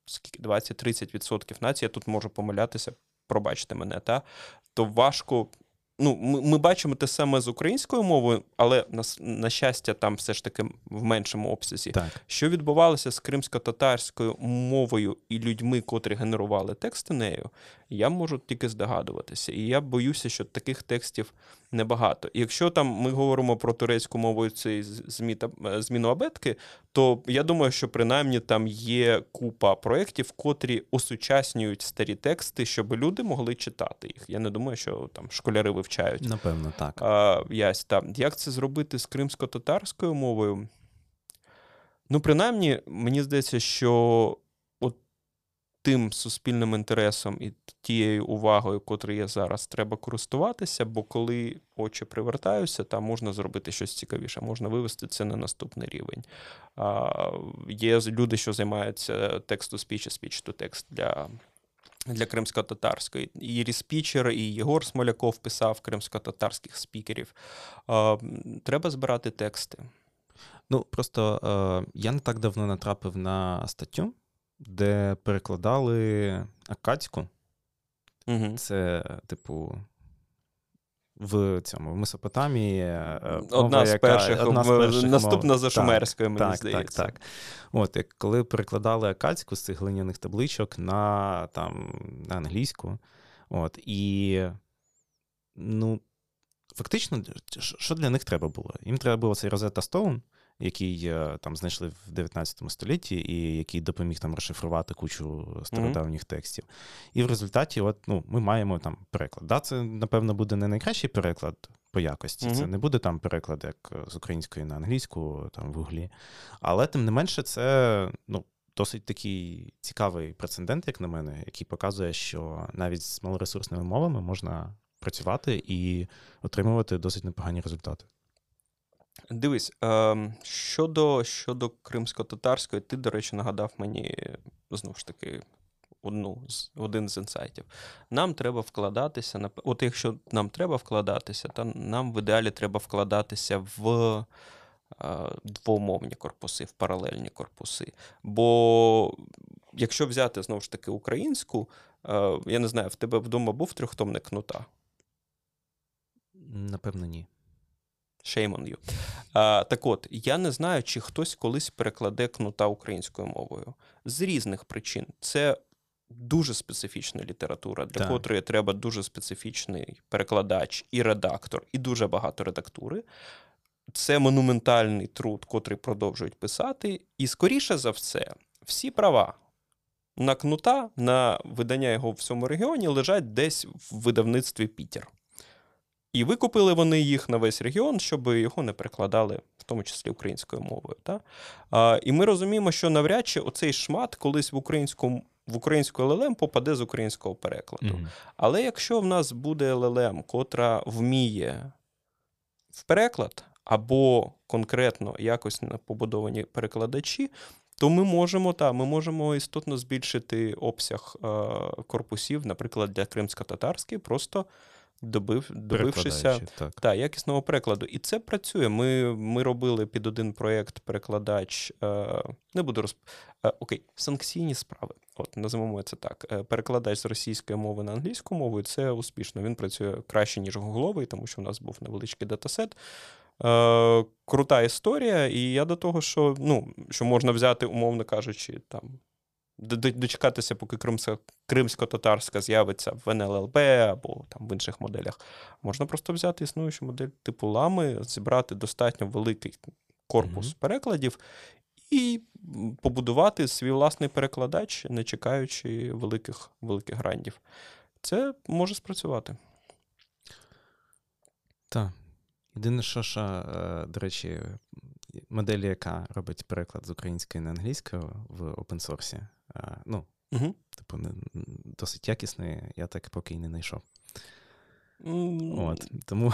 скільки 20-30% нації, я тут можу помилятися, пробачте мене, та, то важко ну, ми ми бачимо те саме з українською мовою, але на на щастя, там все ж таки в меншому обсязі. Так. Що відбувалося з кримсько-татарською мовою і людьми, котрі генерували тексти нею, я можу тільки здогадуватися. І я боюся, що таких текстів небагато. І якщо там ми говоримо про турецьку мову цієї зміну абетки, то я думаю, що принаймні там є купа проєктів, котрі осучаснюють старі тексти, щоб люди могли читати їх. Я не думаю, що там школяри вивчають. Напевно, так. А, ясь, та. Як це зробити з кримсько-татарською мовою? Ну, принаймні, мені здається, що тим суспільним інтересом і тією увагою, котрою є зараз, треба користуватися, бо коли очі привертаються, там можна зробити щось цікавіше, можна вивести це на наступний рівень. А, Є люди, що займаються тексту спічі, спіч то текст для. Для кримсько-татарської. І Ріспічер, і Єгор Смоляков писав кримсько-татарських спікерів. Треба збирати тексти. Ну, просто е, я не так давно натрапив на статтю, де перекладали Акадську. Угу. Це, типу, в цьому в Месопотамії. Е, одна з перших, одна з перших наступна за Шумерською, мені так, здається. Так, так. От, як коли перекладали акадську з цих глиняних табличок на там, на англійську. От, І ну, фактично, що для них треба було? Їм треба було цей Rosetta Stone, який е, там знайшли в 19 столітті, і який допоміг там розшифрувати кучу стародавніх mm-hmm. текстів. І в результаті, от, ну, ми маємо там переклад. Да, Це, напевно, буде не найкращий переклад по якості. Mm-hmm. Це не буде там переклад, як з української на англійську, там в гуглі. Але тим не менше, це ну, досить такий цікавий прецедент, як на мене, який показує, що навіть з малоресурсними мовами можна працювати і отримувати досить непогані результати. Дивись, е, щодо щодо кримсько-татарської, ти, до речі, нагадав мені знову ж таки одну з один з інсайтів. Нам треба вкладатися на от якщо нам треба вкладатися, то нам в ідеалі треба вкладатися в е, двомовні корпуси, в паралельні корпуси. Бо якщо взяти знову ж таки українську, е, я не знаю, в тебе вдома був трьохтомник кнута? Напевно, ні. Shame on you. А, Так от, я не знаю, чи хтось колись перекладе кнута українською мовою. З різних причин. Це дуже специфічна література, для так. котрої треба дуже специфічний перекладач і редактор, і дуже багато редактури. Це монументальний труд, котрий продовжують писати. І, скоріше за все, всі права на кнута, на видання його в цьому регіоні лежать десь в видавництві Пітер. І викупили вони їх на весь регіон, щоб його не перекладали, в тому числі українською мовою. Та? А, І ми розуміємо, що навряд чи оцей шмат колись в українську в українську ЛЛМ попаде з українського перекладу. Mm-hmm. Але якщо в нас буде ЛЛМ, котра вміє в переклад або конкретно якось побудовані перекладачі, то ми можемо та, ми можемо істотно збільшити обсяг е, корпусів, наприклад, для кримсько-татарської, просто добив, добившися так. Та, якісного перекладу. І це працює. Ми ми робили під один проєкт перекладач. Е, не буду розп... Е, окей, санкційні справи. От називаємо це так. Е, перекладач з російської мови на англійську мову, і це успішно. Він працює краще, ніж гугловий, тому що в нас був невеличкий датасет. Е, Крута історія, і я до того, що ну, що можна взяти, умовно кажучи, там дочекатися, поки кримсько-татарська з'явиться в НЛЛБ або там в інших моделях. Можна просто взяти існуючу модель типу лами, зібрати достатньо великий корпус mm-hmm. перекладів і побудувати свій власний перекладач, не чекаючи великих великих грандів. Це може спрацювати. Так. Єдине, що, що, е, до речі, модель, яка робить переклад з української на англійською в опенсорсі, ну, угу. типу, не, досить якісний, я так поки й не знайшов. Mm. От, Тому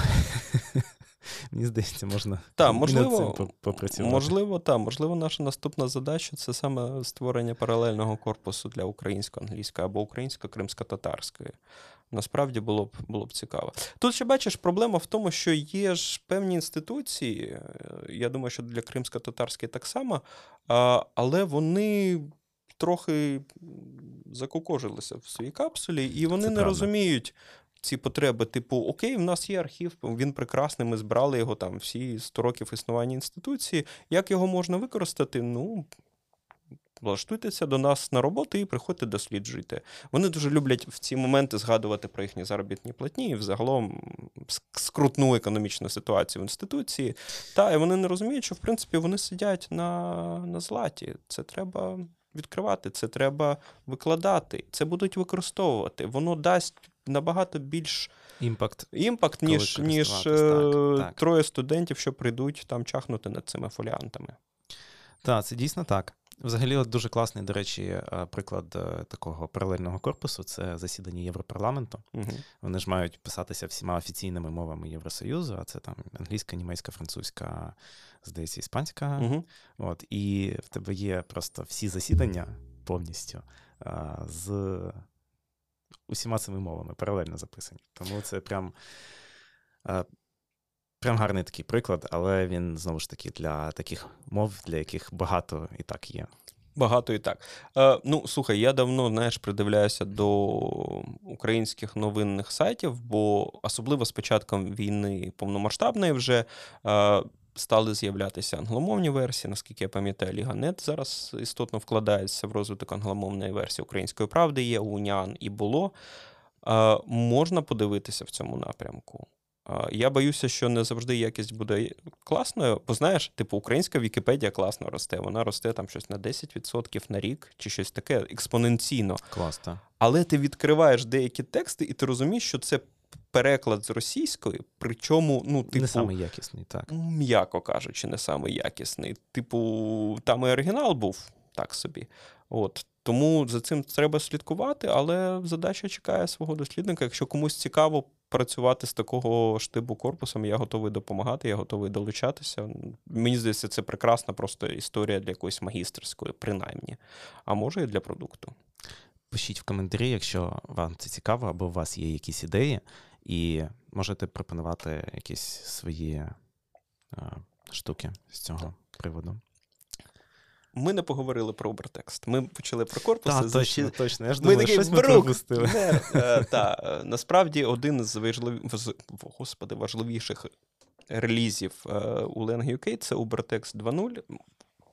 мені здається, можна та, можливо, цим попрацювати. Можливо, так. Можливо, наша наступна задача це саме створення паралельного корпусу для українсько-англійської або українсько-кримсько-татарської. Насправді було б було б цікаво. Тут ще бачиш, проблема в тому, що є ж певні інституції, е, я думаю, що для кримсько-татарської так само, але вони трохи закукожилися в своїй капсулі, і вони Це не правда. розуміють. Ці потреби, типу, окей, в нас є архів, він прекрасний, ми збрали його там всі 100 років існування інституції. Як його можна використати? Ну, влаштуйтеся до нас на роботу і приходьте досліджуйте. Вони дуже люблять в ці моменти згадувати про їхні заробітні платні і взагалом скрутну економічну ситуацію в інституції. Та, і вони не розуміють, що в принципі вони сидять на, на златі. Це треба відкривати, це треба викладати, це будуть використовувати. Воно дасть набагато більш impact, impact ніж ніж так, е, так. троє студентів, що прийдуть там чахнути над цими фоліантами. Так, це дійсно так. Взагалі, дуже класний, до речі, е, приклад е, такого паралельного корпусу це засідання Європарламенту. Угу. Вони ж мають писатися всіма офіційними мовами Євросоюзу, а це там англійська, німецька, французька, здається, іспанська. Угу. От, І в тебе є просто всі засідання повністю з усіма цими мовами паралельно записані. Тому це прям. Прям гарний такий приклад, але він знову ж таки для таких мов, для яких багато і так є. Багато і так. Е, Ну, слухай, я давно знаєш, придивляюся до українських новинних сайтів, бо особливо з початком війни повномасштабної вже е, стали з'являтися англомовні версії. Наскільки я пам'ятаю, Ліганет зараз істотно вкладається в розвиток англомовної версії української правди. Є Унян і було. Е, Можна подивитися в цьому напрямку. Я боюся, що не завжди якість буде класною, бо знаєш, типу, українська Вікіпедія класно росте. Вона росте там щось на 10% на рік чи щось таке експоненційно. Клас, так. Але ти відкриваєш деякі тексти, і ти розумієш, що це переклад з російської, причому, ну, типу, не самий якісний, так. М'яко кажучи, не самий якісний. Типу, там і оригінал був так собі. От. Тому за цим треба слідкувати, але задача чекає свого дослідника. Якщо комусь цікаво працювати з такого штибу корпусом, я готовий допомагати, я готовий долучатися. Мені здається, це прекрасна просто історія для якоїсь магістерської, принаймні, а може і для продукту. Пишіть в коментарі, якщо вам це цікаво, або у вас є якісь ідеї, і можете пропонувати якісь свої а, штуки з цього приводу. Ми не поговорили про Убертекст. Ми почали про корпуси. Так, точно, точно. Я ж Ми думаю, такий, щось ми пропустили. Е, та, е, насправді один з важлив... господи, важливіших релізів е, у Lang UK це UberText 2.0.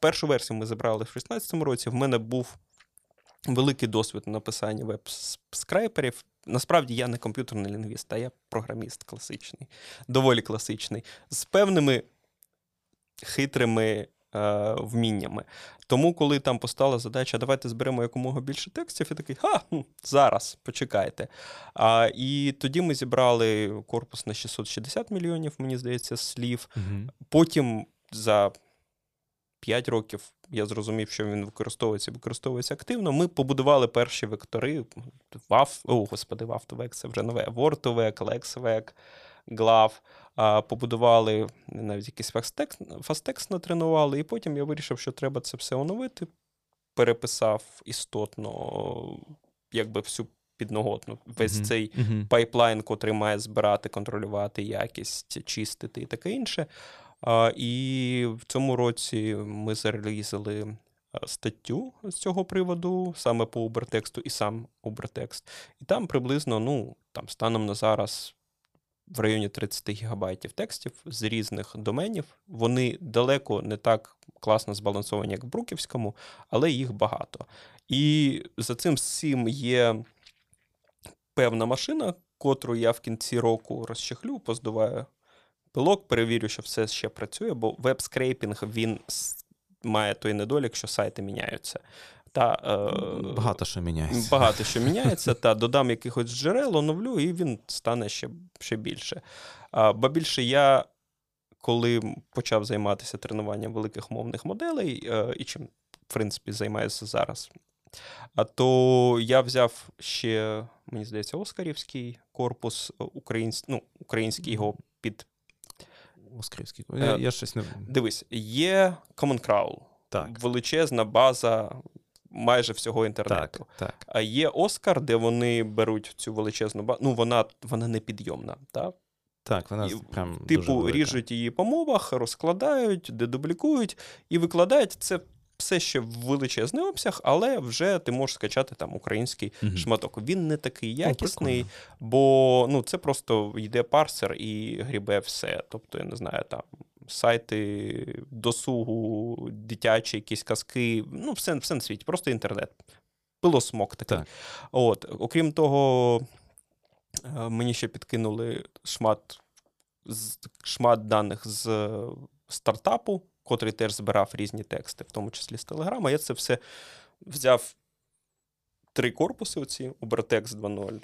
Першу версію ми забрали в 2016 році. В мене був великий досвід написання веб-скрайперів. Насправді я не комп'ютерний лінгвіст, а я програміст класичний, доволі класичний, з певними хитрими е, вміннями. Тому, коли там постала задача, давайте зберемо якомога більше текстів, я такий, ха, зараз, почекайте. А, і тоді ми зібрали корпус на 660 мільйонів, мені здається, слів. Мгм. Потім за 5 років я зрозумів, що він використовується використовується активно. Ми побудували перші вектори. Wav, о, господи, wav2vec, це вже нове. Word2Vec, LexVec, GloVe. А, побудували навіть якийсь fastText, fastText натренували, і потім я вирішив, що треба це все оновити. Переписав істотно, якби всю підноготну. Весь Мгм. цей Мгм. pipeline, котрий має збирати, контролювати якість, чистити і таке інше. А, І в цьому році ми зарелізили статтю з цього приводу, саме по Убертексту і сам Убертекст. І там приблизно, ну, там станом на зараз. В районі 30 гігабайтів текстів з різних доменів. Вони далеко не так класно збалансовані, як в Бруківському, але їх багато. І за цим всім є певна машина, котру я в кінці року розчехлю, поздуваю пилок, перевірю, що все ще працює, бо веб-скрейпінг він має той недолік, що сайти міняються. Та, е, Багато що міняється. Багато що міняється, та додам якихось джерел, оновлю, і він стане ще, ще більше. А, ба більше я, коли почав займатися тренуванням великих мовних моделей, е, і чим, в принципі, займаюся зараз, а то я взяв ще, мені здається, Оскарівський корпус, е, українсь... ну, український його під. Оскарівський. Я, Е, я щось не. Дивись, є Common Crawl, Так, величезна база майже всього інтернету. так, так. А є Оскар, де вони беруть цю величезну базу. Ну, вона, вона непідйомна. Та? Так, вона І, прям. дуже Типу, велика. ріжуть її по мовах, розкладають, дедублікують і викладають це все ще в величезний обсяг, але вже ти можеш скачати там український Мгм. шматок. Він не такий якісний, прикольно. бо ну, це просто йде парсер і грібе все. Тобто, я не знаю, там. Сайти досугу, дитячі якісь казки, ну, все, все на світі, просто інтернет. Пилосмок такий. Так. От, окрім того, е, мені ще підкинули шмат, шмат даних з е, стартапу, котрий теж збирав різні тексти, в тому числі з Телеграма. Я це все взяв три корпуси: оці Ubertext 2.0,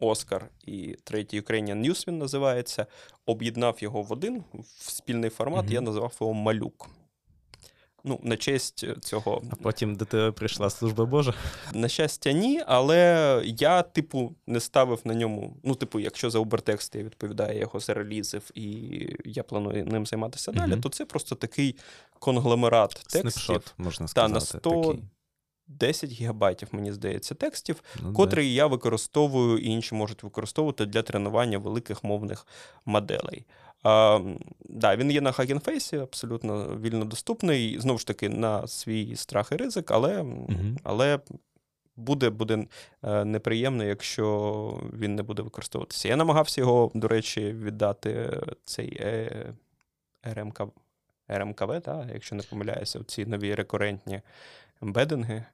Оскар і третій Ukrainian News він називається. Об'єднав його в один в спільний формат. Мгм. Я назвав його Малюк. Ну, на честь цього А потім до тебе прийшла служба Божа. на щастя, ні, але я, типу, не ставив на ньому. Ну, типу, якщо за Убертекст я відповідаю, я його зарелізив і я планую ним займатися далі, то це просто такий конгломерат текстів. Snapshot, можна Та, на 100 такий. 10 гігабайтів, мені здається, текстів, Ну, да. котрий я використовую і інші можуть використовувати для тренування великих мовних моделей. А, да, він є на Hugging Face, абсолютно вільно доступний. Знову ж таки, на свій страх і ризик, але, Мгм. але буде, буде е, неприємно, якщо він не буде використовуватися. Я намагався його, до речі, віддати цей е, РМК, РМКВ, та, якщо не помиляюся, ці нові рекурентні ембединги.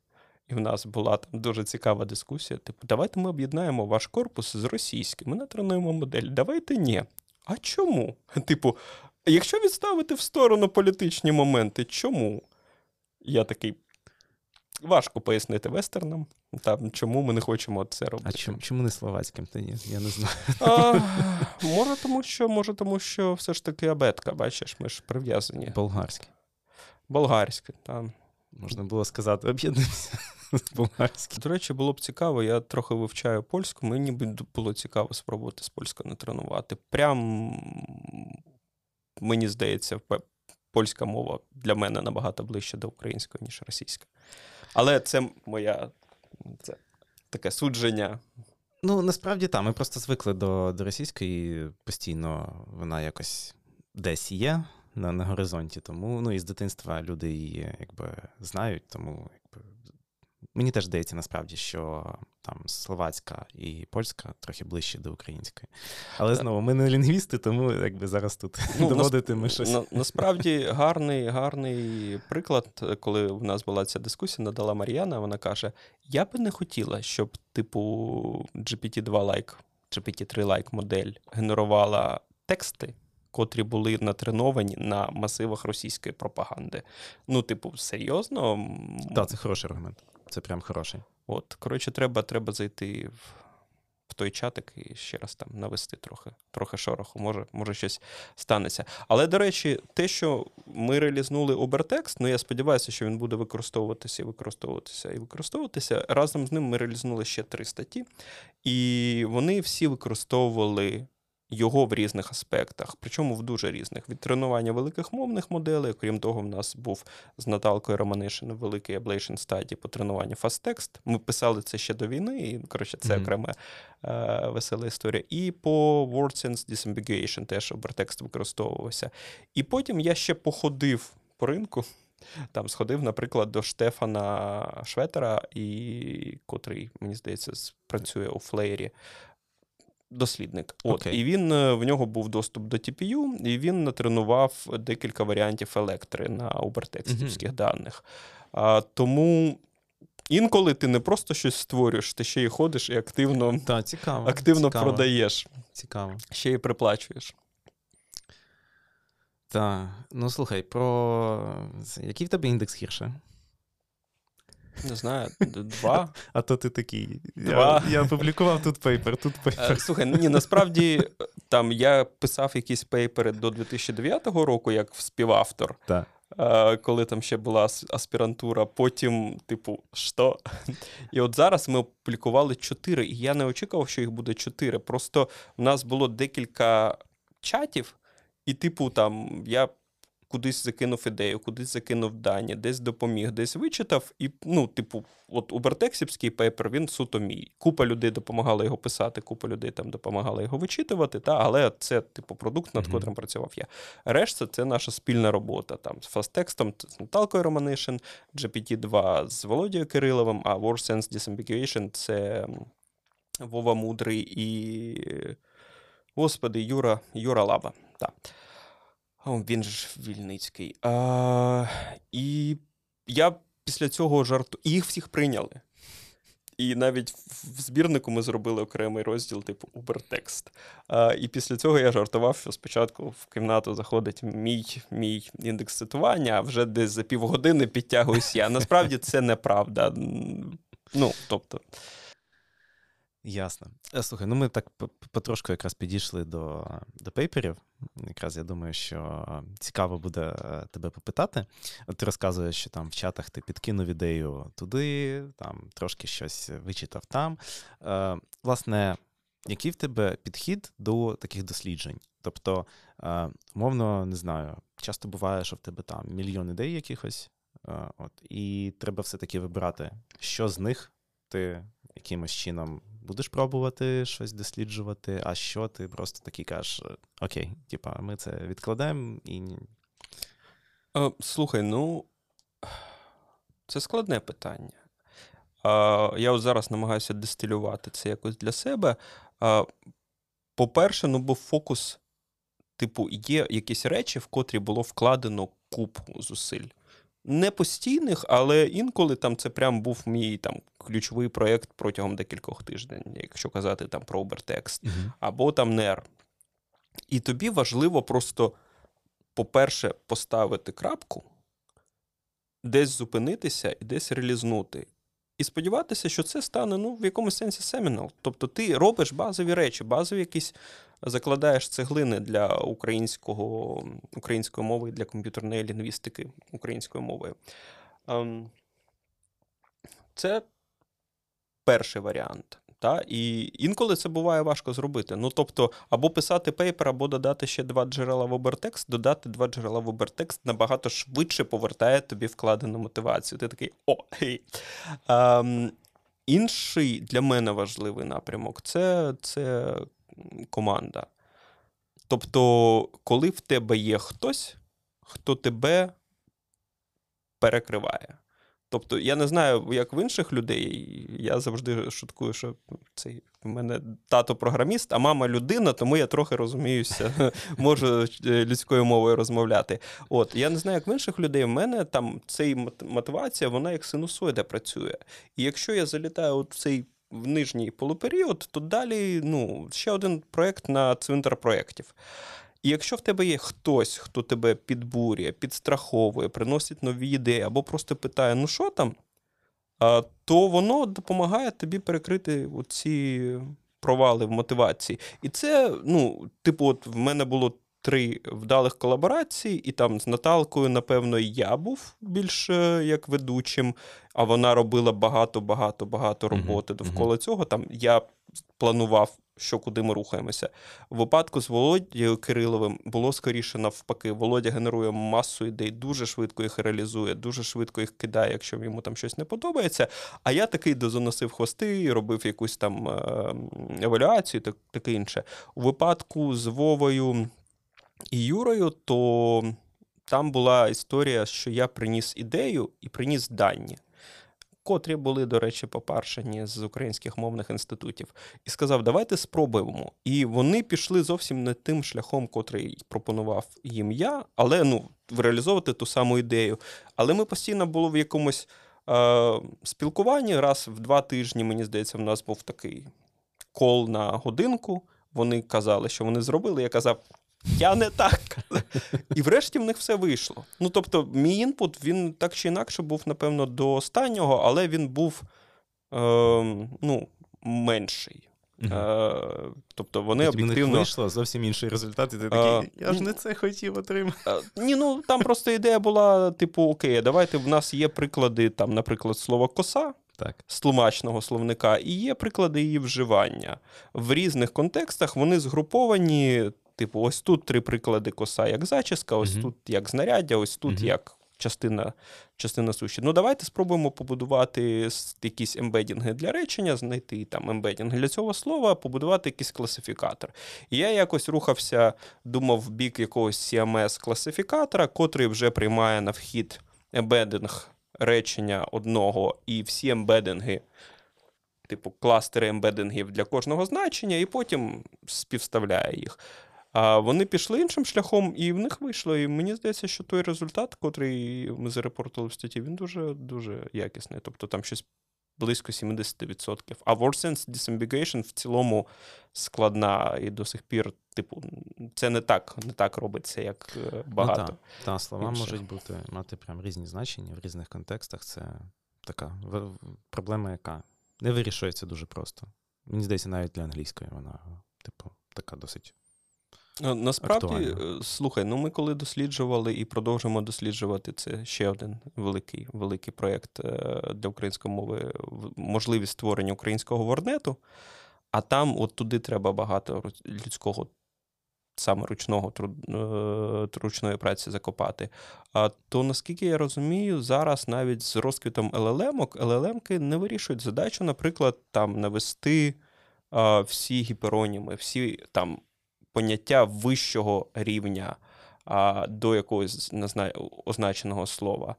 І в нас була там дуже цікава дискусія. Типу, давайте ми об'єднаємо ваш корпус з російським. Ми натренуємо модель. Давайте ні. А чому? Типу, якщо відставити в сторону політичні моменти, чому? Я такий. Важко пояснити вестернам, там, чому ми не хочемо це А робити. чому, чому не словацьким тоді? Я не знаю. А, може, тому що, може, тому що все ж таки абетка, бачиш, ми ж прив'язані. Болгарське. Болгарське, там. Можна було сказати, об'єднуємося. болгарський. До речі, було б цікаво, я трохи вивчаю польську, мені б було цікаво спробувати з польською не тренувати. Прям мені здається, польська мова для мене набагато ближче до української, ніж російська. Але це моя це таке судження. Ну, насправді так, ми просто звикли до до російської постійно вона якось десь є на на горизонті. Тому ну, і з дитинства люди її якби знають, тому якби, мені теж здається насправді, що там словацька і польська трохи ближче до української. Але е. знову ми не лінгвісти, тому якби зараз тут ну, доводитиме щось. На, насправді гарний гарний приклад, коли в нас була ця дискусія, надала Мар'яна, вона каже: Я би не хотіла, щоб, типу, GPT-2 like, GPT-3 like модель генерувала тексти. Котрі були натреновані на масивах російської пропаганди. Ну, типу, серйозно? Так, це хороший аргумент. Це прям хороший. От, коротше, треба треба зайти в в той чатик і ще раз там навести трохи трохи шороху, може може щось станеться. Але, до речі, те, що ми реалізнули Ubertext, ну я сподіваюся, що він буде використовуватися і використовуватися і використовуватися. Разом з ним ми реалізнули ще три статті, і вони всі використовували його в різних аспектах, причому в дуже різних. Від тренування великих мовних моделей, крім того, в нас був з Наталкою Романишин великий Ablation Study по тренуванню FastText. Ми писали це ще до війни, і коротше, це mm-hmm. окрема е, весела історія. І по WordSense Disambiguation теж обертекст використовувався. І потім я ще походив по ринку. Там сходив, наприклад, до Штефана Шветера, і котрий, мені здається, працює у флеєрі дослідник. От, okay. І він е, в нього був доступ до TPU, і він натренував декілька варіантів електри на обертекстівських mm-hmm. даних. А, Тому. Інколи ти не просто щось створюєш, ти ще й ходиш і активно да, цікаво, активно цікаво. продаєш. Цікаво. Ще й приплачуєш. Так. Ну слухай, про який в тебе індекс гірше? Не знаю, два. А то ти такий. Два. Я я опублікував тут paper, тут paper. Е, слухай, ні, насправді там я писав якісь paper и до 2009 року, як співавтор. Так. Е, коли там ще була аспірантура, потім, типу, що? І от зараз ми опублікували чотири, і я не очікував, що їх буде чотири. Просто в нас було декілька чатів, і, типу, там я кудись закинув ідею, кудись закинув дані, десь допоміг, десь вичитав. І, ну, типу, от UberText івський paper, він суто мій. Купа людей допомагала його писати, купа людей там допомагала його вичитувати. Та, Але це, типу, продукт, над mm-hmm. котрим працював я. Решта це наша спільна робота. Там З fastText ом, з Наталкою Романишин, GPT-2 з Володею Кириловим, а Word Sense Disambiguation — це Вова Мудрий і. Господи, Юра Юра Лаба. Так. Він ж Вільницький. А, І я після цього жарту. Їх всіх прийняли. І навіть в збірнику ми зробили окремий розділ, типу Убертекст. А, І після цього я жартував, що спочатку в кімнату заходить мій мій індекс цитування, а вже десь за півгодини підтягуюсь я. Насправді це неправда. Ну, тобто. Ясно. Е, слухай, ну ми так потрошку якраз підійшли до до пейперів. Якраз я думаю, що цікаво буде е, тебе попитати. От Ти розказуєш, що там в чатах ти підкинув ідею туди, там трошки щось вичитав там. Е, Власне, який в тебе підхід до таких досліджень? Тобто, е, умовно, не знаю, часто буває, що в тебе там мільйон ідей якихось, е, от, і треба все-таки вибирати, що з них ти якимось чином будеш пробувати щось досліджувати, а що ти просто такий кажеш: окей, типа, ми це відкладаємо і. Е, слухай, ну це складне питання. Я от зараз намагаюся дистилювати це якось для себе. По-перше, ну, бо фокус, типу, є якісь речі, в котрі було вкладено купу зусиль не постійних, але інколи там це прям був мій там ключовий проєкт протягом декількох тижнів, якщо казати там про обертекст uh-huh. або там НЕР. І тобі важливо просто, по-перше, поставити крапку, десь зупинитися і десь реалізнути. Сподіватися, що це стане ну, в якомусь сенсі семінал. Тобто ти робиш базові речі, базові якісь закладаєш цеглини для українського, української мови для комп'ютерної лінгвістики українською мовою. Ем, Це перший варіант. Та? І інколи це буває важко зробити. Ну, тобто, або писати paper, або додати ще два джерела в UberText, додати два джерела в UberText набагато швидше повертає тобі вкладену мотивацію. Ти такий о. Ем, Інший для мене важливий напрямок це, це команда. Тобто, коли в тебе є хтось, хто тебе перекриває. Тобто, я не знаю, як в інших людей. Я завжди шуткую, що цей в мене тато програміст, а мама людина, тому я трохи розуміюся, можу е, людською мовою розмовляти. От я не знаю, як в інших людей. В мене там цей мотивація, вона як синусоїда працює. І якщо я залітаю от в цей в нижній полуперіод, то далі ну, ще один проєкт на цвинтар проєктів. І якщо в тебе є хтось, хто тебе підбурює, підстраховує, приносить нові ідеї, або просто питає, ну що там, то воно допомагає тобі перекрити ці провали в мотивації. І це, ну, типу, от в мене було три вдалих колаборації, і там з Наталкою, напевно, я був більш е, як ведучим, а вона робила багато-багато багато роботи довкола цього. Там я планував що куди ми рухаємося. В випадку з Володією Кириловим було скоріше навпаки. Володя генерує масу ідей, дуже швидко їх реалізує, дуже швидко їх кидає, якщо йому там щось не подобається. А я такий дозаносив хвости, робив якусь там е, евалюацію, так, таке інше. У випадку з Вовою і Юрою, то там була історія, що я приніс ідею і приніс дані котрі були, до речі, попаршені з українських мовних інститутів, і сказав: Давайте спробуємо. І вони пішли зовсім не тим шляхом, котрий пропонував їм я, але ну, реалізовувати ту саму ідею. Але ми постійно були в якомусь е, спілкуванні. Раз в два тижні, мені здається, в нас був такий кол на годинку. Вони казали, що вони зробили. Я казав, я не так. І врешті в них все вийшло. Ну тобто, мій інпут він так чи інакше був, напевно, до останнього, але він був е, ну, менший. Е, тобто вони Тобі об'єктивно... них вийшло зовсім інший результат, і ти такий, я ж не це хотів отримати. Е, ні, ну там просто ідея була: типу, окей, давайте в нас є приклади, там, наприклад, слова коса. Так. з тлумачного словника, і є приклади її вживання. В різних контекстах вони згруповані Типу, ось тут три приклади коса як зачіска, ось тут як знаряддя, ось тут як частина частина суші. Ну, давайте спробуємо побудувати якісь embedding и для речення, знайти там embedding для цього слова, побудувати якийсь класифікатор. І я якось рухався, думав в бік якогось Siamese-класифікатора, котрий вже приймає на вхід embedding речення одного і всі embedding и. Типу кластери embedding ів для кожного значення, і потім співставляє їх. А вони пішли іншим шляхом, і в них вийшло. І мені здається, що той результат, котрий ми зарепортували в статті, він дуже дуже якісний. Тобто там щось близько 70%. А WordSense Disambiguation в цілому складна і до сих пір, типу, це не так не так робиться, як е, багато. Ну, та, та, слова інших. можуть бути мати прям різні значення в різних контекстах. Це така проблема, яка не вирішується дуже просто. Мені здається, навіть для англійської вона, типу, така досить. Е, насправді, Актуально. Е, слухай, ну ми коли досліджували і продовжуємо досліджувати це ще один великий великий проєкт е, для української мови, можливість створення українського ворнету, а там от туди треба багато людського, саме ручного ручної праці закопати. А то наскільки я розумію, зараз навіть з розквітом ЛЛМок, ЛЛМки не вирішують задачу, наприклад, там навести а, всі гіпероніми, всі там поняття вищого рівня а, до якогось означеного слова.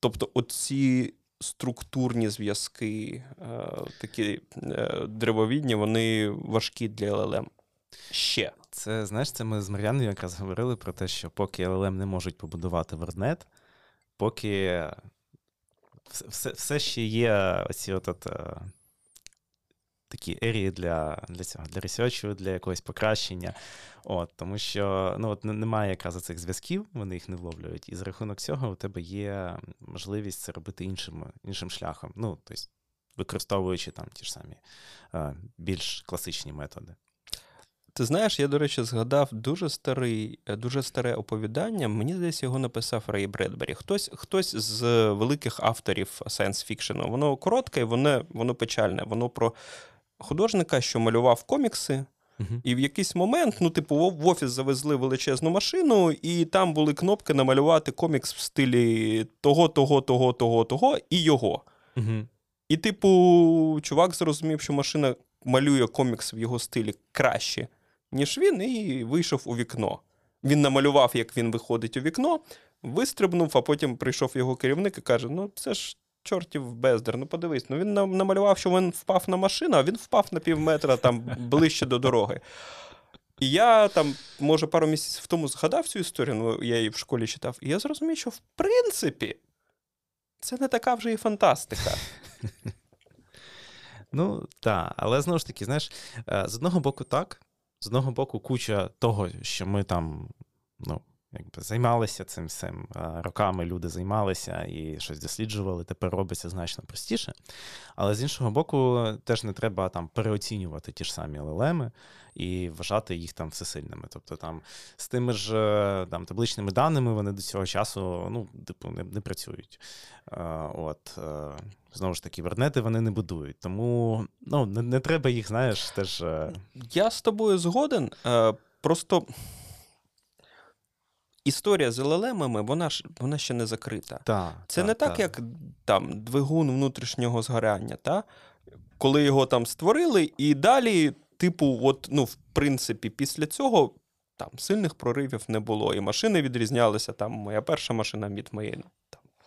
Тобто, оці структурні зв'язки, е, такі е, древовідні, вони важкі для LLM. Ще. Це знаєш, це ми з Мар'яною якраз говорили про те, що поки LLM не можуть побудувати вернет, поки все все ще є оці от, от е, такі ерії для для цього, для ресерчу, для якогось покращення. От, Тому що ну, от немає якраз цих зв'язків, вони їх не вловлюють. І за рахунок цього у тебе є можливість це робити іншим іншим шляхом. Ну, тобто, використовуючи там ті ж самі більш класичні методи. Ти знаєш, я, до речі, згадав дуже старий, е, дуже старе оповідання. Мені здається, його написав Рей Бредбері. Хтось хтось з великих авторів science fiction у. Воно коротке, воно, воно печальне. Воно про художника, що малював комікси. Uh-huh. І в якийсь момент, ну, типу, в офіс завезли величезну машину, і там були кнопки намалювати комікс в стилі того, того, того, того, того і його. Uh-huh. І, типу, чувак зрозумів, що машина малює комікс в його стилі краще, ніж він, і вийшов у вікно. Він намалював, як він виходить у вікно, вистрибнув, а потім прийшов його керівник і каже: Ну, це ж чортів бездер, ну подивись, ну він намалював, що він впав на машину, а він впав на пів метра там ближче до дороги. І я там, може, пару місяців тому згадав цю історію, ну я її в школі читав, і я зрозумів, що в принципі це не така вже і фантастика. Ну, так, але знову ж таки, знаєш, е, з одного боку, так, з одного боку, куча того, що ми там, ну, якби займалися цим всім роками. Люди займалися і щось досліджували. Тепер робиться значно простіше. Але з іншого боку, теж не треба там переоцінювати ті ж самі LLM і вважати їх там всесильними. Тобто там з тими ж е, там табличними даними вони до цього часу ну, типу, не, не працюють. От е, знову ж таки, вернети вони не будують. Тому ну, не, не треба їх, знаєш, теж. Е, Я з тобою згоден. Просто історія з ЛЛМами, вона ж вона ще не закрита. Та, Це та, не так, та. як там двигун внутрішнього згоряння, та? коли його там створили, і далі, типу, от, ну, в принципі, після цього там сильних проривів не було. І машини відрізнялися. Там моя перша машина від моєї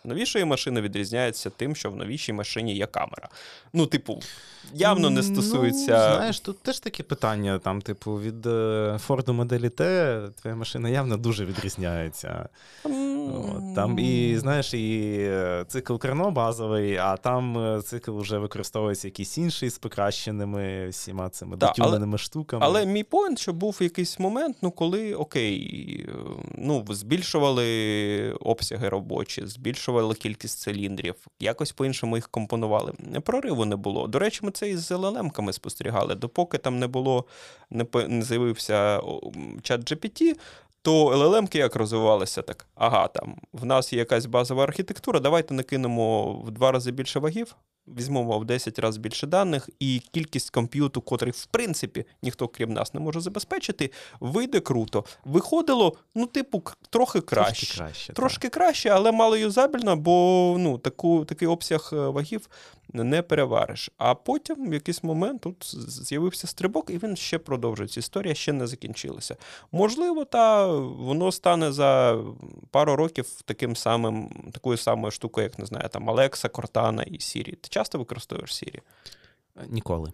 новішої машини відрізняється тим, що в новішій машині є камера. Ну, типу, явно не стосується. Ну, Знаєш, тут теж таке питання, там, типу, від Форду моделі Т, твоя машина явно дуже відрізняється. От, Там і, знаєш, і е, цикл Керно базовий, а там е, цикл вже використовується якийсь інший з покращеними всіма цими да, дотюненими штуками. Але мій поінт, що був якийсь момент, ну, коли окей, е, ну, збільшували обсяги робочі, збільшували кількість циліндрів, якось по-іншому їх компонували. Прориву не було. До речі, ми це і з LLM-ками спостерігали. Допоки там не було, не з'явився чат GPT, то LLM-ки як розвивалися так. Ага, там в нас є якась базова архітектура, давайте накинемо в два рази більше вагів, візьмемо в 10 разів більше даних, і кількість комп'юту, котрий, в принципі, ніхто крім нас не може забезпечити, вийде круто. Виходило, ну, типу, трохи краще. Трошки краще, Трошки краще, але мало юзабельно, бо ну, таку, такий обсяг е, вагів не перевариш. А потім в якийсь момент тут з'явився стрибок, і він ще продовжується. Історія ще не закінчилася. Можливо, та воно стане за пару років таким самим, такою самою штукою, як не знаю, там Алекса, Кортана і Сірі. Ти часто використовуєш Сірі? Ніколи.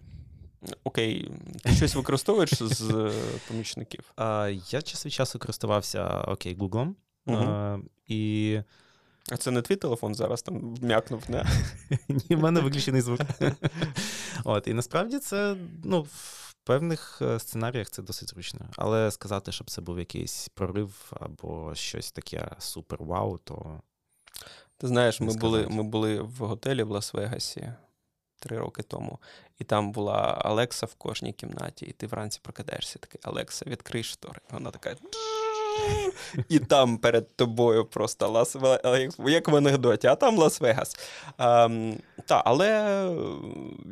Окей, ти щось використовуєш з е, помічників? Я час від часу користувався окей, Google. І а це не твій телефон зараз там вм'якнув, не? Ні, в мене виключений звук. От, І насправді це ну, в певних е, сценаріях це досить зручно. Але сказати, щоб це був якийсь прорив або щось таке супер-вау, то. Ти знаєш, ми були ми були в готелі в Лас-Вегасі три роки тому, і там була Алекса в кожній кімнаті, і ти вранці прокидаєшся такий Алекса, відкрий штори. Вона така. І там перед тобою просто Лас як в анекдоті, а там Лас-Вегас. Ем, та, але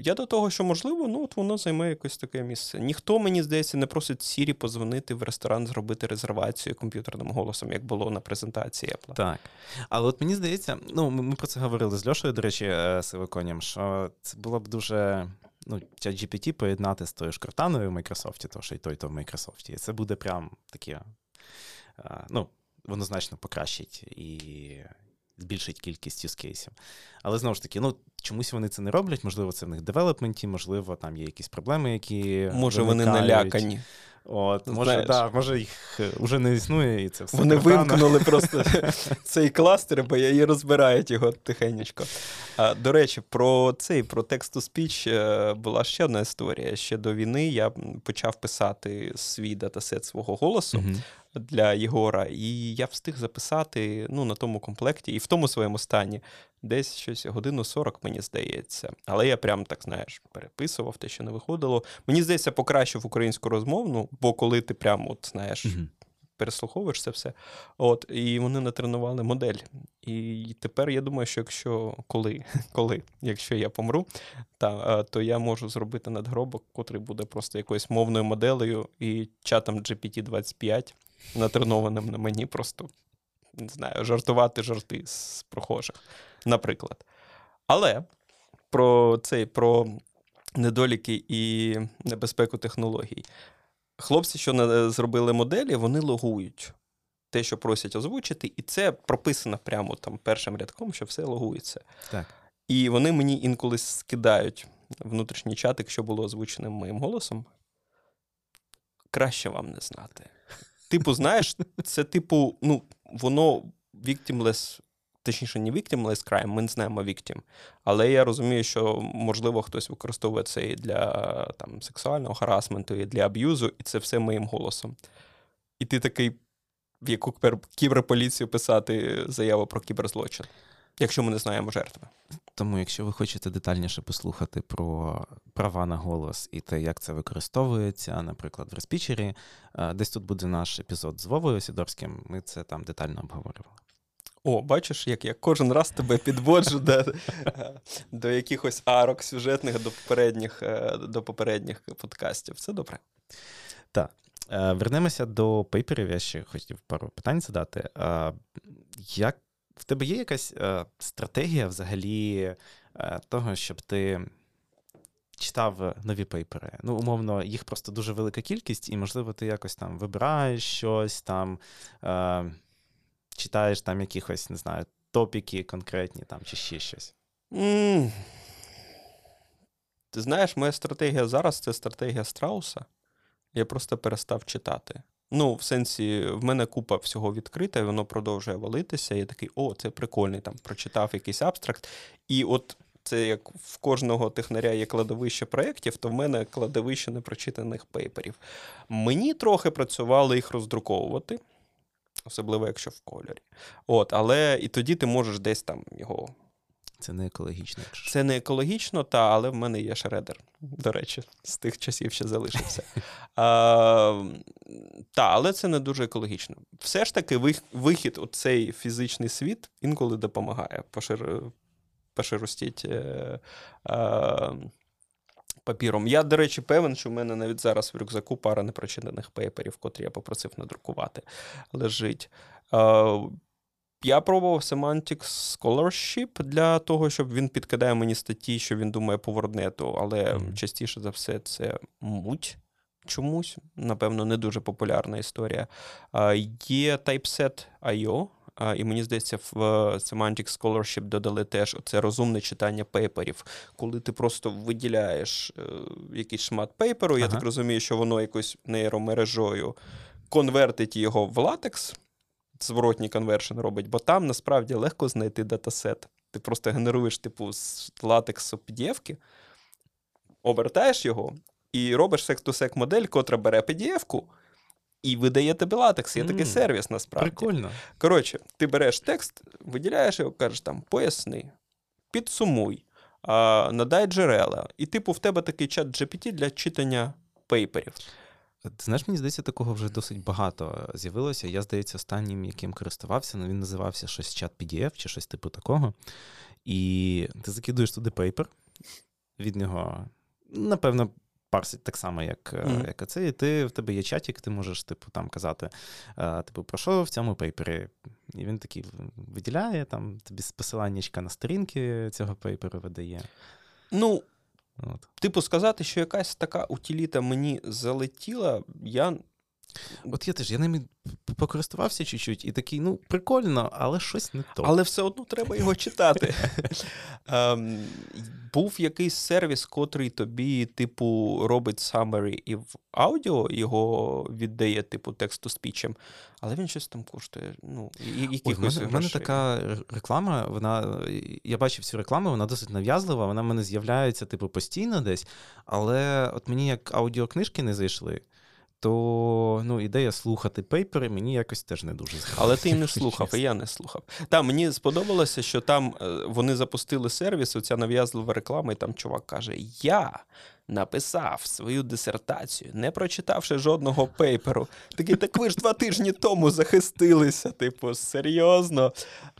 я до того, що можливо, ну от воно займе якесь таке місце. Ніхто, мені здається, не просить Сірі позвонити в ресторан, зробити резервацію комп'ютерним голосом, як було на презентації Apple. Так. Але от мені здається, ну ми про це говорили з Льошою, до речі, е, Сивиконям, що це було б дуже. Ну, GPT поєднати з тою ж Кортаною в Майкрософті, то що й той, то в Майкрософті. І це буде прям таке ну, воно значно покращить і збільшить кількість юзкейсів. Але знову ж таки, ну чомусь вони це не роблять, можливо, це в них девелопменті, можливо, там є якісь проблеми, які. Може, виникають. вони налякані. От, Може, да, може їх вже не існує, і це все. Вони вимкнули просто цей кластер, бо і розбирають його тихенечко. А, До речі, про цей про текст спіч була ще одна історія. Ще до війни я почав писати свій датасет свого голосу. Для Єгора, і я встиг записати ну, на тому комплекті і в тому своєму стані десь щось годину 40, мені здається. Але я прям так знаєш, переписував те, що не виходило. Мені здається, покращив українську розмовну, бо коли ти прям от знаєш. Мгм. Переслуховуєш це все. От, і вони натренували модель. І тепер я думаю, що якщо коли, коли якщо я помру, та, то я можу зробити надгробок, котрий буде просто якоюсь мовною моделею і чатом GPT-25, натренованим на мені, просто не знаю, жартувати жарти з прохожих, наприклад. Але про цей про недоліки і небезпеку технологій. Хлопці, що зробили моделі, вони логують те, що просять озвучити, і це прописано прямо там першим рядком, що все логується. Так. І вони мені інколи скидають внутрішній чатик, що було озвученим моїм голосом. Краще вам не знати. Типу, знаєш, це типу, ну, воно victimless, точніше, не victimless crime, ми не знаємо victim. Але я розумію, що можливо хтось використовує це і для там, сексуального харасменту, і для аб'юзу, і це все моїм голосом. І ти такий, в яку кібер- кіберполіцію писати заяву про кіберзлочин, якщо ми не знаємо жертви. Тому, якщо ви хочете детальніше послухати про права на голос і те, як це використовується, наприклад, в респічері, е, десь тут буде наш епізод з Вовою Сідорським. Ми це там детально обговорювали. О, бачиш, як я кожен раз тебе підводжу до, до якихось арок сюжетних до попередніх, е, до попередніх подкастів. Це добре. Е, Вернемося до пейперів. Я ще хотів пару питань задати. Е, Як в тебе є якась стратегія взагалі того, щоб ти читав нові пейпери? Ну, умовно, їх просто дуже велика кількість, і, можливо, ти якось там вибираєш щось там, читаєш там якихось, не знаю, топіки конкретні там чи ще щось. м Ти знаєш, моя стратегія зараз це стратегія страуса. Я просто перестав читати. Ну, в сенсі, в мене купа всього відкрита, і воно продовжує валитися. Я такий, о, це прикольний, там прочитав якийсь абстракт. І от це як в кожного технаря є кладовище проєктів, то в мене кладовище непрочитаних пейперів. Мені трохи працювало їх роздруковувати, особливо якщо в кольорі. От, але і тоді ти можеш десь там його Це не екологічно. Якщо це не екологічно, та, але в мене є шредер, до речі, з тих часів ще залишився. А, та, але це не дуже екологічно. Все ж таки, вихід у цей фізичний світ інколи допомагає пошир... поширостіть е, е, папіром. Я, до речі, певен, що в мене навіть зараз в рюкзаку пара непрочинених пейперів, котрі я попросив надрукувати, лежить. Е, я пробував Semantic Scholarship для того, щоб він підкидає мені статті, що він думає по ворднету, але Мгм. частіше за все це муть чомусь. Напевно, не дуже популярна історія. А, Є Typeset.io, і мені здається, в Semantic Scholar ще додали теж це розумне читання paper ів, коли ти просто виділяєш е, якийсь шмат paper у. Я так розумію, що воно якось нейромережою конвертить його в латекс зворотній conversion робить, бо там насправді легко знайти датасет. Ти просто генеруєш, типу, з латексу PDF-ки, обертаєш його і робиш seq-to-seq модель, котра бере PDF-ку і видає тобі латекс. Є такий сервіс насправді. Прикольно. Коротше, ти береш текст, виділяєш його, кажеш там поясни, підсумуй, а, надай джерела. І, типу, в тебе такий ChatGPT для читання paper ів. Ти знаєш, мені здається, такого вже досить багато з'явилося. Я, здається, останнім, яким користувався, ну він називався щось Chat PDF чи щось типу такого. І ти закидуєш туди paper, від нього, напевно, парсить так само, як, mm-hmm. як це, і ти в тебе є чатік, ти можеш, типу, там казати, е, типу, про що в цьому paper і. І він такий виділяє, там тобі посиланнячка на сторінки цього paper у видає. Ну, От. Типу, сказати, що якась така утиліта мені залетіла, я. От я теж я ними покористувався чуть-чуть і такий, ну, прикольно, але щось не то. Але все одно треба його читати. Ем, Був якийсь сервіс, котрий тобі, типу, робить summary і в аудіо його віддає, типу, тексту спічем, але він щось там коштує. Ну, і- Ой, в мене, в мене така реклама, вона. Я бачив цю рекламу, вона досить нав'язлива, вона в мене з'являється, типу, постійно десь. Але от мені як аудіокнижки не зайшли, то ну, ідея слухати пейпери мені якось теж не дуже згадала. Але ти і не слухав, і я не слухав. Там мені сподобалося, що там е, вони запустили сервіс, оця нав'язлива реклама, і там чувак каже: Я написав свою дисертацію, не прочитавши жодного пейперу. Такий, так ви ж два тижні тому захистилися. Типу, серйозно.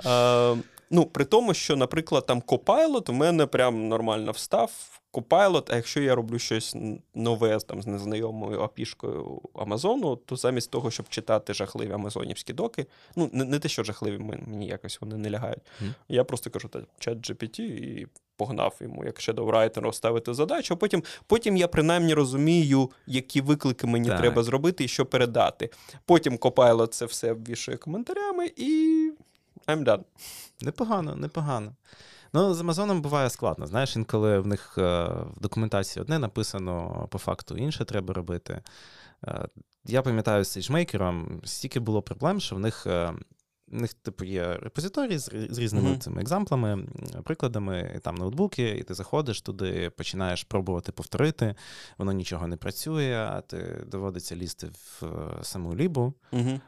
Е, Ну, при тому, що, наприклад, там Copilot у мене прям нормально встав. Copilot, а якщо я роблю щось нове там з незнайомою апішкою Амазону, то замість того, щоб читати жахливі амазонівські доки, ну не, не те, що жахливі, мені якось вони не лягають. Mm. Я просто кажу, чат GPT і погнав йому, як shadowwriter, ставити задачу. а Потім потім я принаймні розумію, які виклики мені так. треба зробити і що передати. Потім Copilot це все обвішує коментарями і I'm done. Непогано, непогано. Ну, з Амазоном буває складно. Знаєш, інколи в них е, в документації одне написано, по факту інше треба робити. Е, я пам'ятаю з SageMaker, стільки було проблем, що в них. Е, в них, типу, є репозиторії з, різними mm-hmm. цими екзамплами, прикладами, і там ноутбуки, і ти заходиш туди, починаєш пробувати повторити, воно нічого не працює, а ти доводиться лізти в саму лібу, mm-hmm.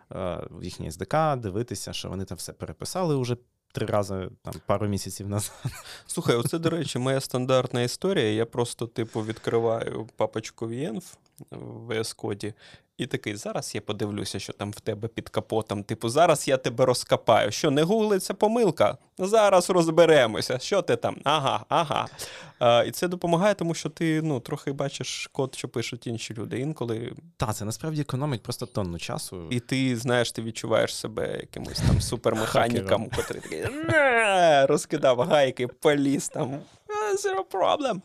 в їхній SDK, дивитися, що вони там все переписали вже три рази там пару місяців назад. Слухай, оце, до речі, моя стандартна історія. Я просто, типу, відкриваю папочку VNF в VS Code і такий, зараз я подивлюся, що там в тебе під капотом. Типу, зараз я тебе розкопаю. Що не гуглиться помилка? Зараз розберемося. Що ти там? Ага, ага. А, І це допомагає, тому що ти ну, трохи бачиш код, що пишуть інші люди. Інколи. Так, це насправді економить просто тонну часу. І ти знаєш, ти відчуваєш себе якимось там супермеханіком, котрий такий розкидав гайки, поліз там. Zero problem.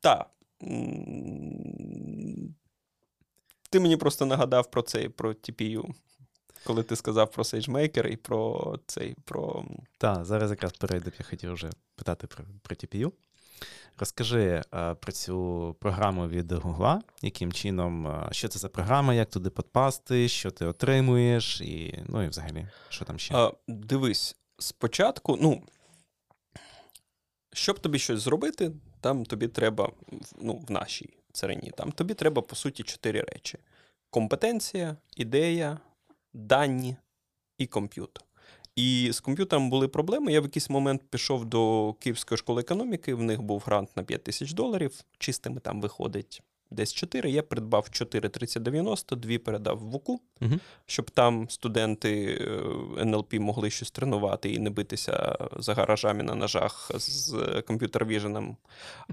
Так. Ти мені просто нагадав про цей, про TPU. Коли ти сказав про SageMaker і про цей. про... Так, зараз якраз перейду, я хотів вже питати про про TPU. Розкажи а, про цю програму від Google, яким чином, а, що це за програма, як туди підпасти, що ти отримуєш, і ну і взагалі, що там ще? А, Дивись, спочатку, ну, щоб тобі щось зробити, там тобі треба ну, в нашій царині, там тобі треба, по суті, чотири речі: компетенція, ідея, дані і комп'ютер. І з комп'ютером були проблеми. Я в якийсь момент пішов до Київської школи економіки, в них був грант на 5 тисяч доларів. Чистими там виходить десь 4. Я придбав 4 3090, дві передав в ВУКу, угу. щоб там студенти е, НЛП могли щось тренувати і не битися за гаражами на ножах з комп'ютер-віженом.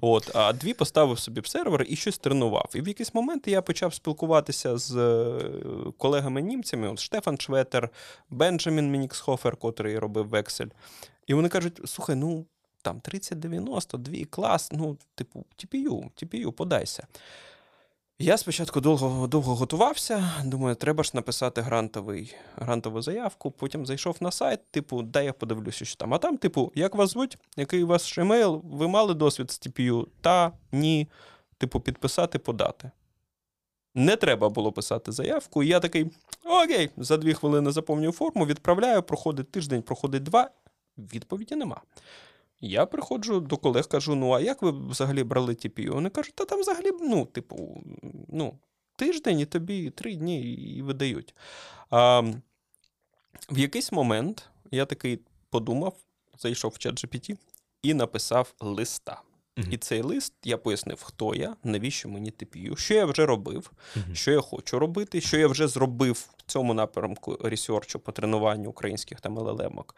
От, А дві поставив собі в сервер і щось тренував. І в якийсь момент я почав спілкуватися з е, колегами-німцями: от Штефан Шветер, Бенджамін Мініксхофер, котрий робив вексель. І вони кажуть: слухай, ну. Там 30-90, дві клас, ну, типу, TPU, TPU, подайся. Я спочатку довго довго готувався. Думаю, треба ж написати грантовий, грантову заявку. Потім зайшов на сайт, типу, дай я подивлюся, що там. А там, типу, як вас звуть, який у вас емейл, ви мали досвід з TPU? Та, ні. Типу, підписати, подати. Не треба було писати заявку. І я такий: окей, за дві хвилини заповнюю форму, відправляю, проходить тиждень, проходить два. Відповіді нема. Я приходжу до колег, кажу: ну, а як ви взагалі брали TPU? Вони кажуть, та там взагалі, ну, типу, ну, тиждень і тобі три дні і видають. А, В якийсь момент я такий подумав, зайшов в чат GPT і написав листа. Uh-huh. І цей лист я пояснив, хто я, навіщо мені TPU, що я вже робив, uh-huh. що я хочу робити, що я вже зробив в цьому напрямку ресерчу по тренуванню українських там ЛЛМок.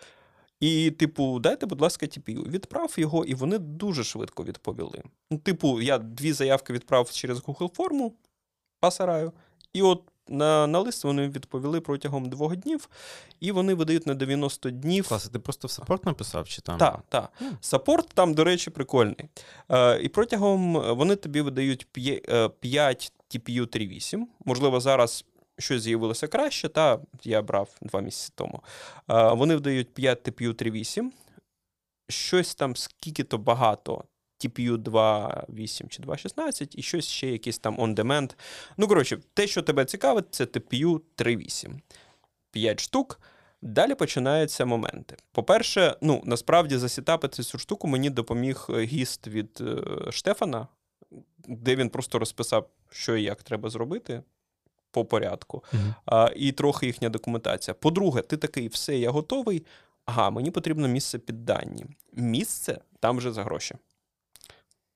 І, типу, дайте, будь ласка, TPU. Відправ його, і вони дуже швидко відповіли. Ну, Типу, я дві заявки відправив через Google форму пасараю, і от на на лист вони відповіли протягом двох днів, і вони видають на 90 днів. Клас, ти просто в саппорт написав чи там? Так, так. Саппорт там, до речі, прикольний. Е, І протягом вони тобі видають 5 TPU 3.8. Можливо, зараз щось з'явилося краще, та я брав два місяці тому. Вони вдають 5 TPU 3.8, щось там скільки-то багато. TPU 2.8 чи 2.16, і щось ще якийсь там on-demand. Ну, коротше, те, що тебе цікавить, це TPU 3.8. 5 штук. Далі починаються моменти. По-перше, ну, насправді засітапити цю штуку мені допоміг гіст від е, Штефана, де він просто розписав, що і як треба зробити по порядку, Мгм. а, і трохи їхня документація. По-друге, ти такий, все, я готовий. Ага, мені потрібно місце під дані. Місце там вже за гроші.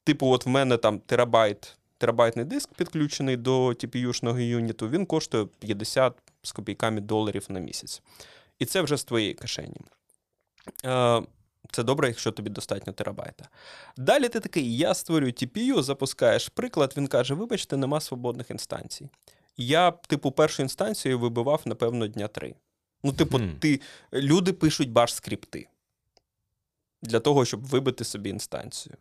Типу, от в мене там терабайт, терабайтний диск підключений до TPU-шного юніту, він коштує 50 з копійками доларів на місяць. І це вже з твоєї кишені. Е, Це добре, якщо тобі достатньо терабайта. Далі ти такий: я створюю TPU, запускаєш приклад, він каже: вибачте, нема свободних інстанцій. Я, типу, першу інстанцію вибивав, напевно, дня три. Ну, типу, Хм. ти, люди пишуть баш скрипти для того, щоб вибити собі інстанцію.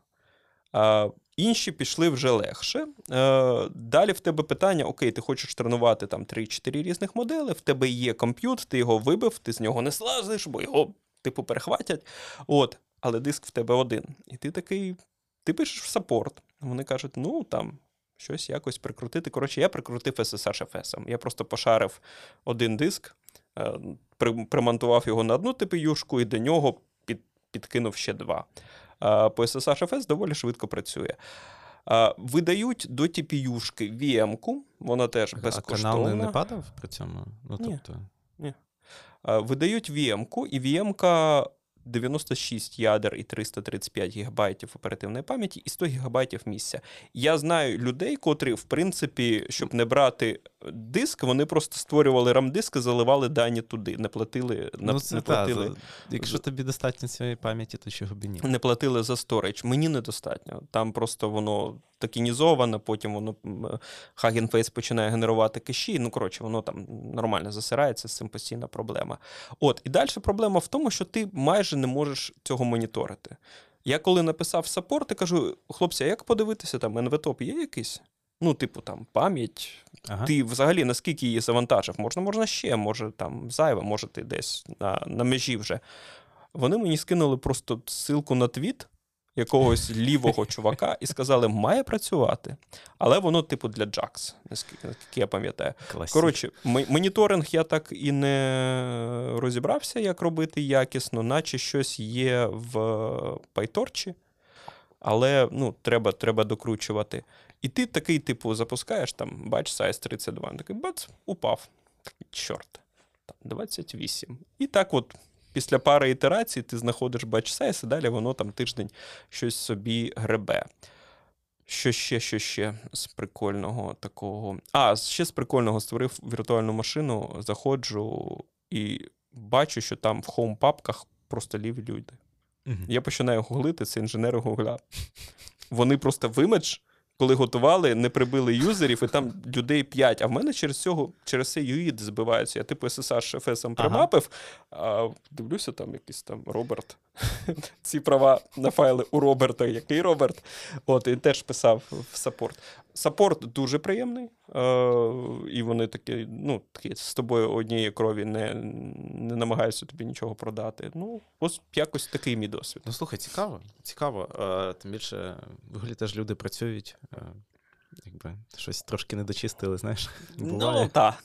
А, інші пішли вже легше. Е, далі в тебе питання: окей, ти хочеш тренувати там 3-4 різних модели, в тебе є комп'ют, ти його вибив, ти з нього не слазиш, бо його, типу, перехватять. От, але диск в тебе один. І ти такий, ти пишеш в саппорт. Вони кажуть, ну там. Щось якось прикрутити. Коротше, я прикрутив SSH FS. Я просто пошарив один диск, е, при- примонтував його на одну TPU-шку і до нього під, підкинув ще два. Е, По SSH FS доволі швидко працює. Е, Видають до TPU-шки VM-ку, вона теж А безкоштовна. канал не, не падав при цьому? Ну, Ні. тобто, Е, Видають VM-ку, і VM-ка 96 ядер і 335 гігабайтів оперативної пам'яті і 100 гігабайтів місця. Я знаю людей, котрі, в принципі, щоб не брати диск, вони просто створювали RAM-диск і заливали дані туди, не платили, ну, це не та, платили. за- якщо тобі достатньо цієї пам'яті, то чого б ні. Не платили за сторіч. Мені недостатньо. Там просто воно токенізоване, потім воно м, Hugging Face починає генерувати кеші. Ну, коротше, воно там нормально засирається, з цим постійна проблема. От, і далі проблема в тому, що ти майже не можеш цього моніторити. Я коли написав саппорт, я кажу: хлопці, а як подивитися, там NVTOP є якийсь? Ну, типу, там пам'ять. Ага. Ти взагалі наскільки її завантажив? Можна, можна ще, може там зайве, може ти десь на, на межі вже. Вони мені скинули просто ссылку на твіт якогось лівого чувака і сказали, має працювати. Але воно, типу, для JAX, наскільки, я пам'ятаю. Класік. Коротше, моніторинг я так і не розібрався, як робити якісно, наче щось є в PyTorch, але ну, треба, треба докручувати. І ти такий, типу, запускаєш там batch size 32, такий бац, упав. Такий, Чорт, там 28. І так от. Після пари ітерацій ти знаходиш batch size, і далі воно там тиждень щось собі гребе. Що ще, що ще з прикольного такого. А, ще з прикольного створив віртуальну машину, заходжу і бачу, що там в хоум-папках просто ліві люди. Мгм. Я починаю гуглити, це інженери Гугла. Вони просто вимедж, коли готували, не прибили юзерів, і там людей 5. А в мене через цього, через це юїд збиваються. Я типу SSH FS Ага. а дивлюся, там якийсь там Роберт. Ці права на файли у Роберта. Який Роберт? От, і теж писав в саппорт. Саппорт дуже приємний, е, і вони такі, ну, такі з тобою однієї крові не, не намагаються тобі нічого продати. Ну, ось якось такий мій досвід. Ну, слухай, цікаво. Цікаво. Е, тим більше в Гуглі теж люди працюють. Е, якби щось трошки не дочистили, знаєш. Буває. Ну, так.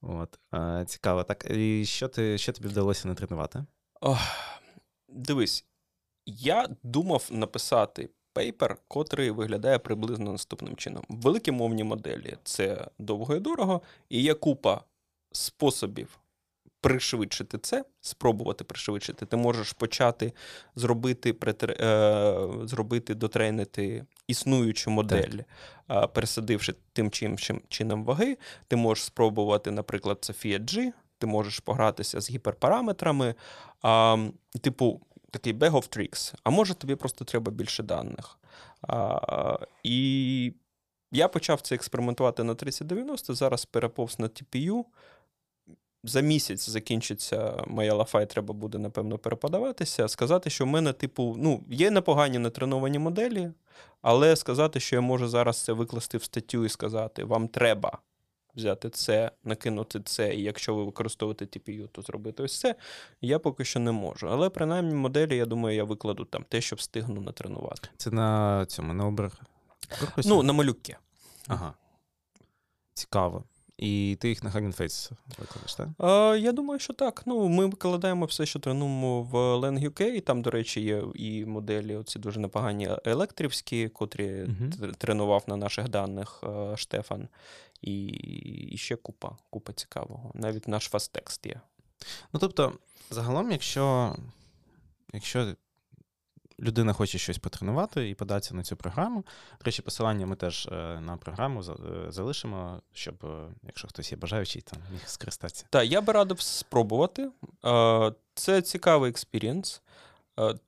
От. Е, цікаво. Так, і що, ти, що тобі вдалося натренувати? Ох, дивись, я думав написати paper, котрий виглядає приблизно наступним чином. Великі мовні моделі це довго і дорого, і є купа способів пришвидшити це, спробувати пришвидшити. Ти можеш почати зробити, е, зробити дотрейнити існуючу модель, е, пересадивши тим чи іншим чином ваги. Ти можеш спробувати, наприклад, Sophia G, ти можеш погратися з гіперпараметрами, а, типу, такий bag of tricks. А може тобі просто треба більше даних. А, і я почав це експериментувати на 3090, зараз переповз на TPU. За місяць закінчиться моя лафа, і треба буде, напевно, переподаватися. Сказати, що в мене, типу, ну, є непогані натреновані моделі, але сказати, що я можу зараз це викласти в статтю і сказати, вам треба взяти це, накинути це, і якщо ви використовуєте TPU, то зробити ось це, я поки що не можу. Але принаймні моделі, я думаю, я викладу там те, що встигну натренувати. Це на цьому, на обер. Ну, на малюки. Ага. Цікаво. І ти їх на Hugging Face викладеш, так? А, Я думаю, що так. Ну, Ми викладаємо все, що тренуємо в Lang UK. Там, до речі, є і моделі оці дуже непогані електрівські, котрі uh-huh. тренував на наших даних Штефан. І, і ще купа, купа цікавого. Навіть наш фастекст є. Ну, тобто, загалом, якщо, якщо людина хоче щось потренувати і податися на цю програму. До речі, посилання ми теж е, на програму е, залишимо, щоб, е, якщо хтось є бажаючий, там міг скористатися. Так, я би радив спробувати. Це цікавий experience.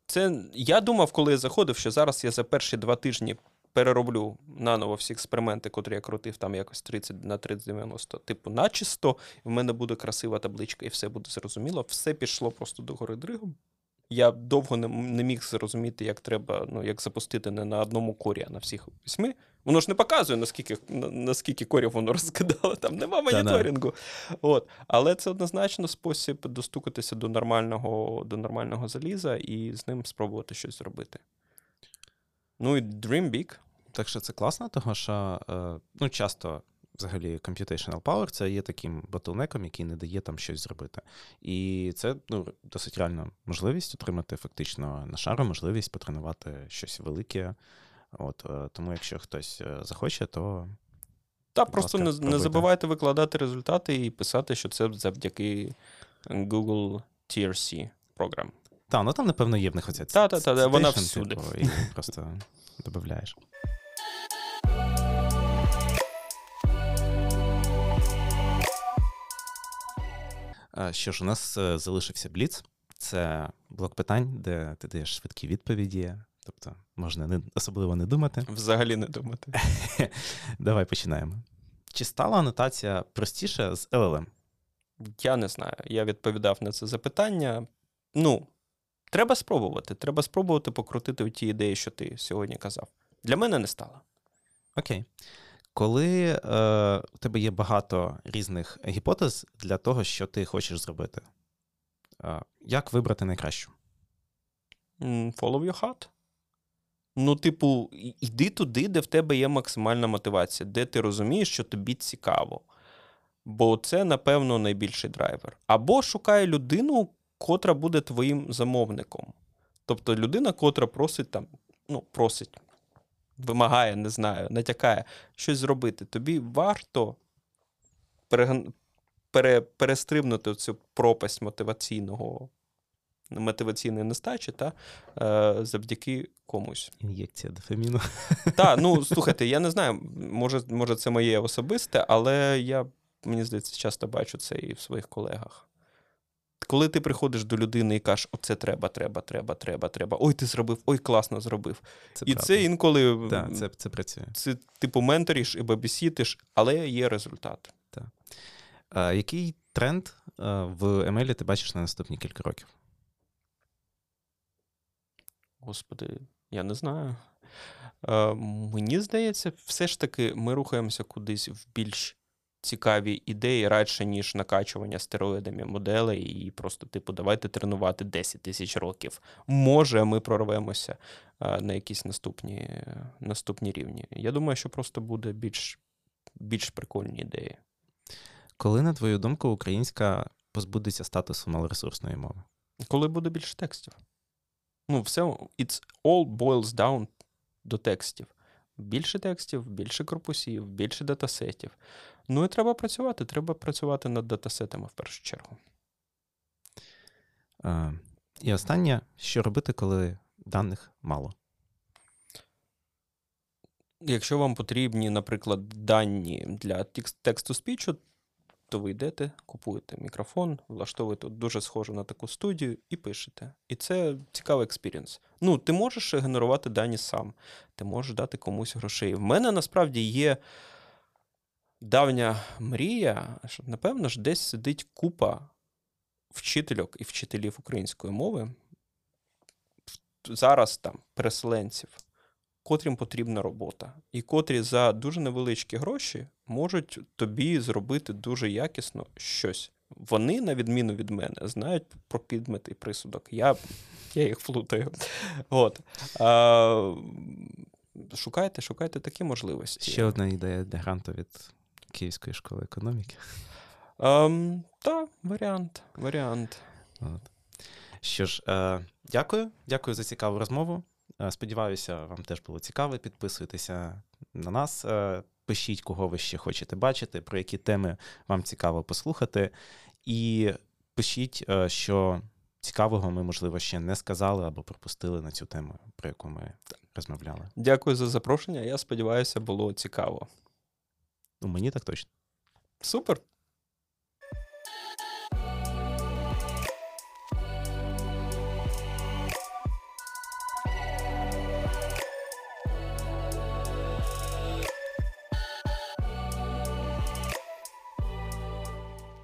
Це я думав, коли я заходив, що зараз я за перші два тижні перероблю наново всі експерименти, котрі я крутив там якось 30 на 3090, типу, начисто, в мене буде красива табличка, і все буде зрозуміло. Все пішло просто до гори дригом. Я довго не, не міг зрозуміти, як треба, ну, як запустити не на одному корі, а на всіх восьми. Воно ж не показує, наскільки наскільки корів воно розкидало, там нема моніторингу. От. Але це однозначно спосіб достукатися до нормального до нормального заліза і з ним спробувати щось зробити. Ну і Dream Big. Так що це класно, тому що е, ну, часто взагалі computational power це є таким ботлнеком, який не дає там щось зробити. І це ну, досить реальна можливість отримати фактично на шару можливість потренувати щось велике. От, е, Тому якщо хтось е, захоче, то. Та просто не, не забувайте викладати результати і писати, що це завдяки Google TRC програм. Так, ну там, напевно, є в них оця та, та, та, вона всюди. Типу, і просто додаєш. Що ж, у нас е, залишився Бліц. Це блок питань, де ти даєш швидкі відповіді. Тобто можна не, особливо не думати. Взагалі не думати. Давай починаємо. Чи стала анотація простіше з LLM? Я не знаю. Я відповідав на це запитання. Ну, треба спробувати. Треба спробувати покрутити ті ідеї, що ти сьогодні казав. Для мене не стало. Окей. Коли е, у тебе є багато різних гіпотез для того, що ти хочеш зробити, е, як вибрати найкращу? Follow your heart. Ну, типу, йди туди, де в тебе є максимальна мотивація, де ти розумієш, що тобі цікаво. Бо це, напевно, найбільший драйвер. Або шукай людину, котра буде твоїм замовником. Тобто людина, котра просить там, ну, просить, вимагає, не знаю, натякає щось зробити. Тобі варто пере, пере, перестрибнути цю пропасть мотиваційного. Мотиваційної нестачі та е, завдяки комусь. Ін'єкція дофаміну. Так, ну слухайте, я не знаю, може, може, це моє особисте, але я, мені здається, часто бачу це і в своїх колегах. Коли ти приходиш до людини і кажеш, оце треба, треба, треба, треба, треба. Ой, ти зробив, ой, класно зробив. Це і правда. це інколи да, це це працює. Це типу менторіш і бабісітиш, але є результат. Так. А, Який тренд в ML ти бачиш на наступні кілька років? Господи, я не знаю. Мені здається, все ж таки ми рухаємося кудись в більш цікаві ідеї радше, ніж накачування стероїдами моделей, і просто, типу, давайте тренувати 10 тисяч років. Може, ми прорвемося на якісь наступні наступні рівні. Я думаю, що просто буде більш, більш прикольні ідеї. Коли, на твою думку, українська позбудеться статусу малоресурсної мови? Коли буде більше текстів. Ну, все, it's all boils down до текстів. Більше текстів, більше корпусів, більше датасетів. Ну і треба працювати. Треба працювати над датасетами в першу чергу. А, І останнє, що робити, коли даних мало? Якщо вам потрібні, наприклад, дані для text-to-speech у, то ви йдете, купуєте мікрофон, влаштовуєте дуже схожу на таку студію і пишете. І це цікавий experience. Ну, ти можеш генерувати дані сам, ти можеш дати комусь грошей. В мене насправді є давня мрія, що, напевно, ж десь сидить купа вчительок і вчителів української мови. Зараз там переселенців, котрим потрібна робота, і котрі за дуже невеличкі гроші можуть тобі зробити дуже якісно щось. Вони, на відміну від мене, знають про підмет і присудок. Я я їх плутаю. От. А, Шукайте, шукайте такі можливості. Ще одна ідея для гранту від Київської школи економіки. Ем, Та, варіант. варіант. От. Що ж, е, дякую, дякую за цікаву розмову. Е, сподіваюся, вам теж було цікаво. Підписуйтеся на нас, е, пишіть, кого ви ще хочете бачити, про які теми вам цікаво послухати. І пишіть, е, що цікавого ми, можливо, ще не сказали або пропустили на цю тему, про яку ми розмовляли. Дякую за запрошення. Я сподіваюся, було цікаво. Ну, мені так точно. Супер.